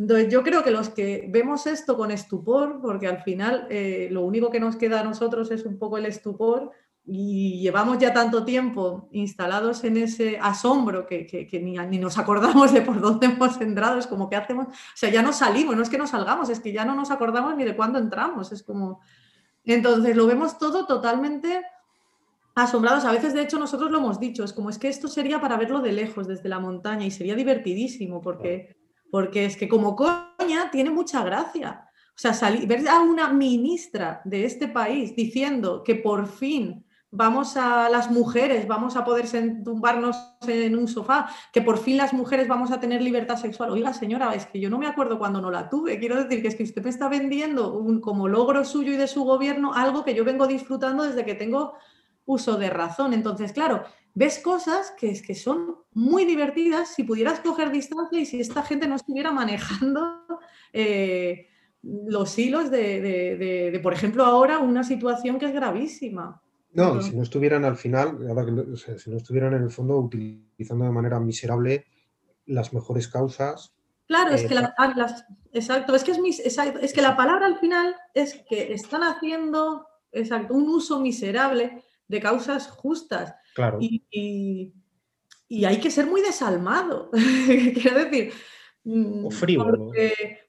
Entonces, yo creo que los que vemos esto con estupor, porque al final eh, lo único que nos queda a nosotros es un poco el estupor, y llevamos ya tanto tiempo instalados en ese asombro que, ni, ni, nos acordamos de por dónde [LAUGHS] hemos entrado, es como que hacemos, o sea, ya no salimos, no es que no salgamos, es que ya no nos acordamos ni de cuándo entramos, es como... Entonces lo vemos todo totalmente asombrados, a veces de hecho nosotros lo hemos dicho, es como es que esto sería para verlo de lejos, desde la montaña, y sería divertidísimo, porque porque es que como coña tiene mucha gracia. O sea, ver a una ministra de este país diciendo que por fin vamos a las mujeres, vamos a poder tumbarnos en un sofá, que por fin las mujeres vamos a tener libertad sexual. Oiga, señora, es que yo no me acuerdo cuando no la tuve. Quiero decir que es que usted me está vendiendo un, como logro suyo y de su gobierno algo que yo vengo disfrutando desde que tengo uso de razón. Entonces, claro, ves cosas que, que son muy divertidas si pudieras coger distancia y si esta gente no estuviera manejando eh, los hilos de, por ejemplo, ahora una situación que es gravísima. No, y si no estuvieran al final, si no estuvieran en el fondo utilizando de manera miserable las mejores causas. Claro, es que la, ah, exacto, es que es, es que la palabra al final es que están haciendo exacto, un uso miserable de causas justas. Claro. Y, hay que ser muy desalmado. [LAUGHS] Quiero decir. Mm, o frívolo.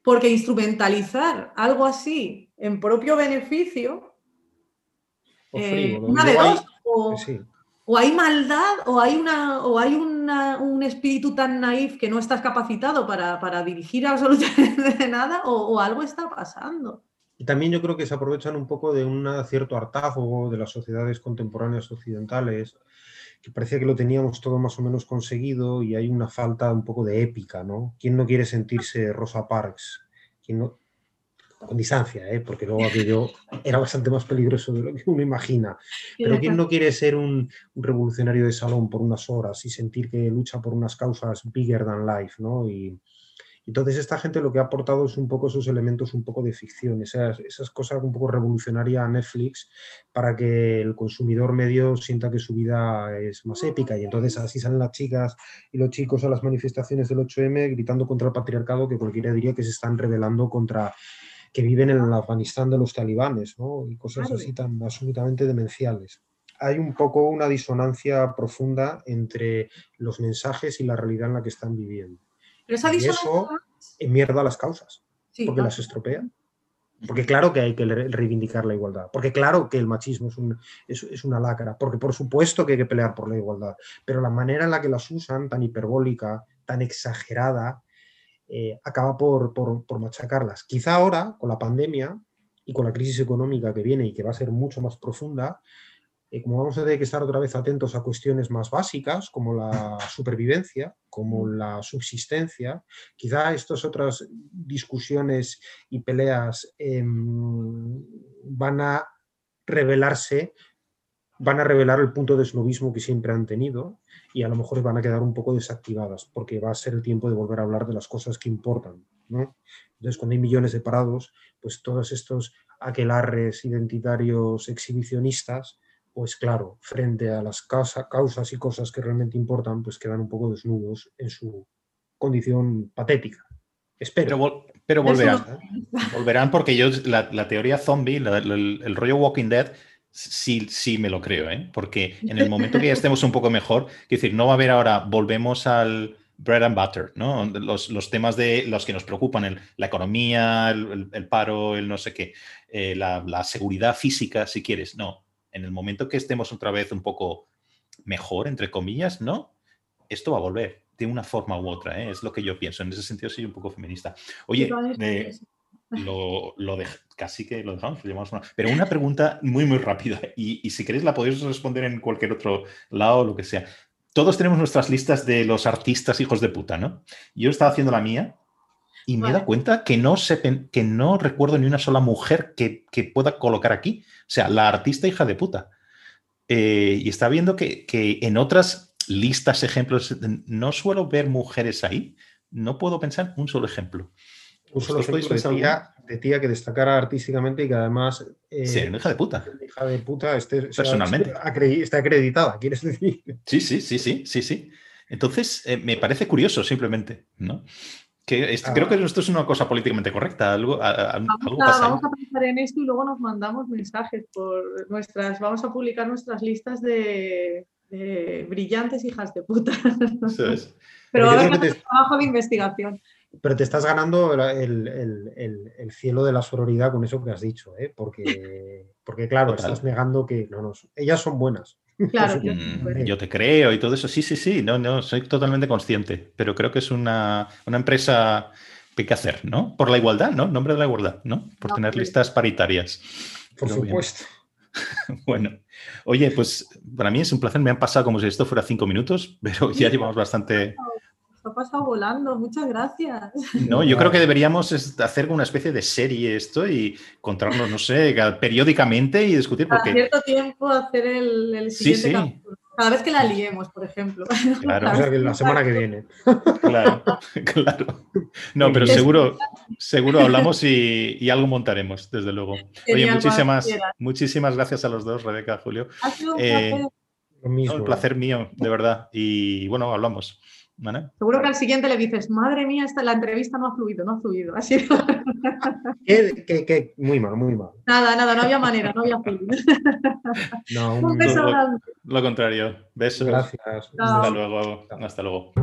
Porque, instrumentalizar algo así en propio beneficio. O eh, una de dos. O, hay maldad o hay, una, o hay un espíritu tan naif que no estás capacitado para, dirigir [LAUGHS] absolutamente nada o algo está pasando. Y también yo creo que se aprovechan un poco de un cierto hartazgo de las sociedades contemporáneas occidentales, que parecía que lo teníamos todo más o menos conseguido y hay una falta un poco de épica, ¿no? ¿Quién no quiere sentirse Rosa Parks? ¿Quién no? Con distancia, ¿eh? porque luego aquello era bastante más peligroso de lo que uno imagina. Pero ¿quién no quiere ser un, un revolucionario de salón por unas horas y sentir que lucha por unas causas bigger than life, ¿no? Y, entonces esta gente lo que ha aportado es un poco esos elementos un poco de ficción, esas, esas cosas un poco revolucionarias a Netflix para que el consumidor medio sienta que su vida es más épica. Y entonces así salen las chicas y los chicos a las manifestaciones del 8M gritando contra el patriarcado que cualquiera diría que se están rebelando contra que viven en el Afganistán de los talibanes ¿no? y cosas así tan absolutamente demenciales. Hay un poco una disonancia profunda entre los mensajes y la realidad en la que están viviendo y eso mierda las causas, porque las estropean. Porque claro que hay que reivindicar la igualdad, porque claro que el machismo es, una lacra, porque por supuesto que hay que pelear por la igualdad, pero la manera en la que las usan, tan hiperbólica, tan exagerada, eh, acaba por, por, machacarlas. Quizá ahora, con la pandemia y con la crisis económica que viene y que va a ser mucho más profunda, eh, como vamos a tener que estar otra vez atentos a cuestiones más básicas, como la supervivencia, como la subsistencia, quizá estas otras discusiones y peleas em, van a revelarse, van a revelar el punto de snobismo que siempre han tenido y a lo mejor van a quedar un poco desactivadas, porque va a ser el tiempo de volver a hablar de las cosas que importan. Entonces, cuando hay millones de parados, pues todos estos aquelarres identitarios exhibicionistas pues claro, frente a las causas y cosas que realmente importan, pues quedan un poco desnudos en su condición patética. Espero. Pero, volverán. volverán porque yo, la, teoría zombie, el, rollo Walking Dead, sí, sí me lo creo, ¿eh? porque en el momento que ya estemos un poco mejor, es decir, no va a haber ahora, volvemos al bread and butter, ¿no? Los, temas de los que nos preocupan, la economía, el, paro, el no sé qué, eh, la, la seguridad física, si quieres, no en el momento que estemos otra vez un poco mejor, entre comillas, ¿no? Esto va a volver de una forma u otra, ¿eh? es lo que yo pienso. En ese sentido soy un poco feminista. Oye, lo, lo de, casi que lo dejamos, pero una pregunta muy, muy rápida y, si queréis la podéis responder en cualquier otro lado o lo que sea. Todos tenemos nuestras listas de los artistas hijos de puta, ¿no? Yo estaba haciendo la mía y me he dado cuenta que no, se, que no recuerdo ni una sola mujer que, pueda colocar aquí. O sea, la artista hija de puta. Eh, y está viendo que, en otras listas, ejemplos, no suelo ver mujeres ahí. No puedo pensar un solo ejemplo. Un solo ejemplo de tía, que destacara artísticamente y que además... Eh, sí, una hija de puta. Hija de puta, este, personalmente. está acreditada, quieres decir. Sí, sí, sí, sí, sí, sí. Entonces, eh, me parece curioso simplemente, ¿no? Creo que esto es una cosa políticamente correcta. Algo, vamos, a, pensar en esto y luego nos mandamos mensajes por nuestras. Vamos a publicar nuestras listas de, brillantes hijas de puta. [LAUGHS] Pero ahora es trabajo de investigación. Pero te estás ganando el, cielo de la sororidad con eso que has dicho, ¿eh? porque, porque claro, estás negando que no, no, ellas son buenas. Claro, mm, yo te creo y todo eso. Sí, sí, sí, no, no, soy totalmente consciente, pero creo que es una, empresa que hay que hacer, ¿no? Por la igualdad, ¿no? Nombre de la igualdad, ¿no? Por tener listas paritarias. Por supuesto. [LAUGHS] bueno, oye, pues para mí es un placer. Me han pasado como si esto fuera cinco minutos, pero ya llevamos bastante ha pasado volando, muchas gracias. No, yo creo que deberíamos hacer una especie de serie esto y contarnos, no sé, periódicamente y discutir. Cada cierto tiempo hacer el, siguiente capítulo. Cada vez que la liemos, por ejemplo. Claro, o sea, que la semana que viene. Claro, claro. No, pero seguro, seguro hablamos y, algo montaremos, desde luego. Oye, muchísimas, muchísimas gracias a los dos, Rebeca, Julio. Ha sido un placer. Eh, un placer mío, de verdad. Y bueno, hablamos. Seguro que al siguiente le dices, madre mía, esta, la entrevista no ha fluido, no ha fluido. Ha [LAUGHS] sido... muy mal, muy mal. Nada, nada, no había manera, no había fluido. No, [LAUGHS] un, beso grande. Lo, contrario. Besos. Gracias. Hasta luego. Hasta luego.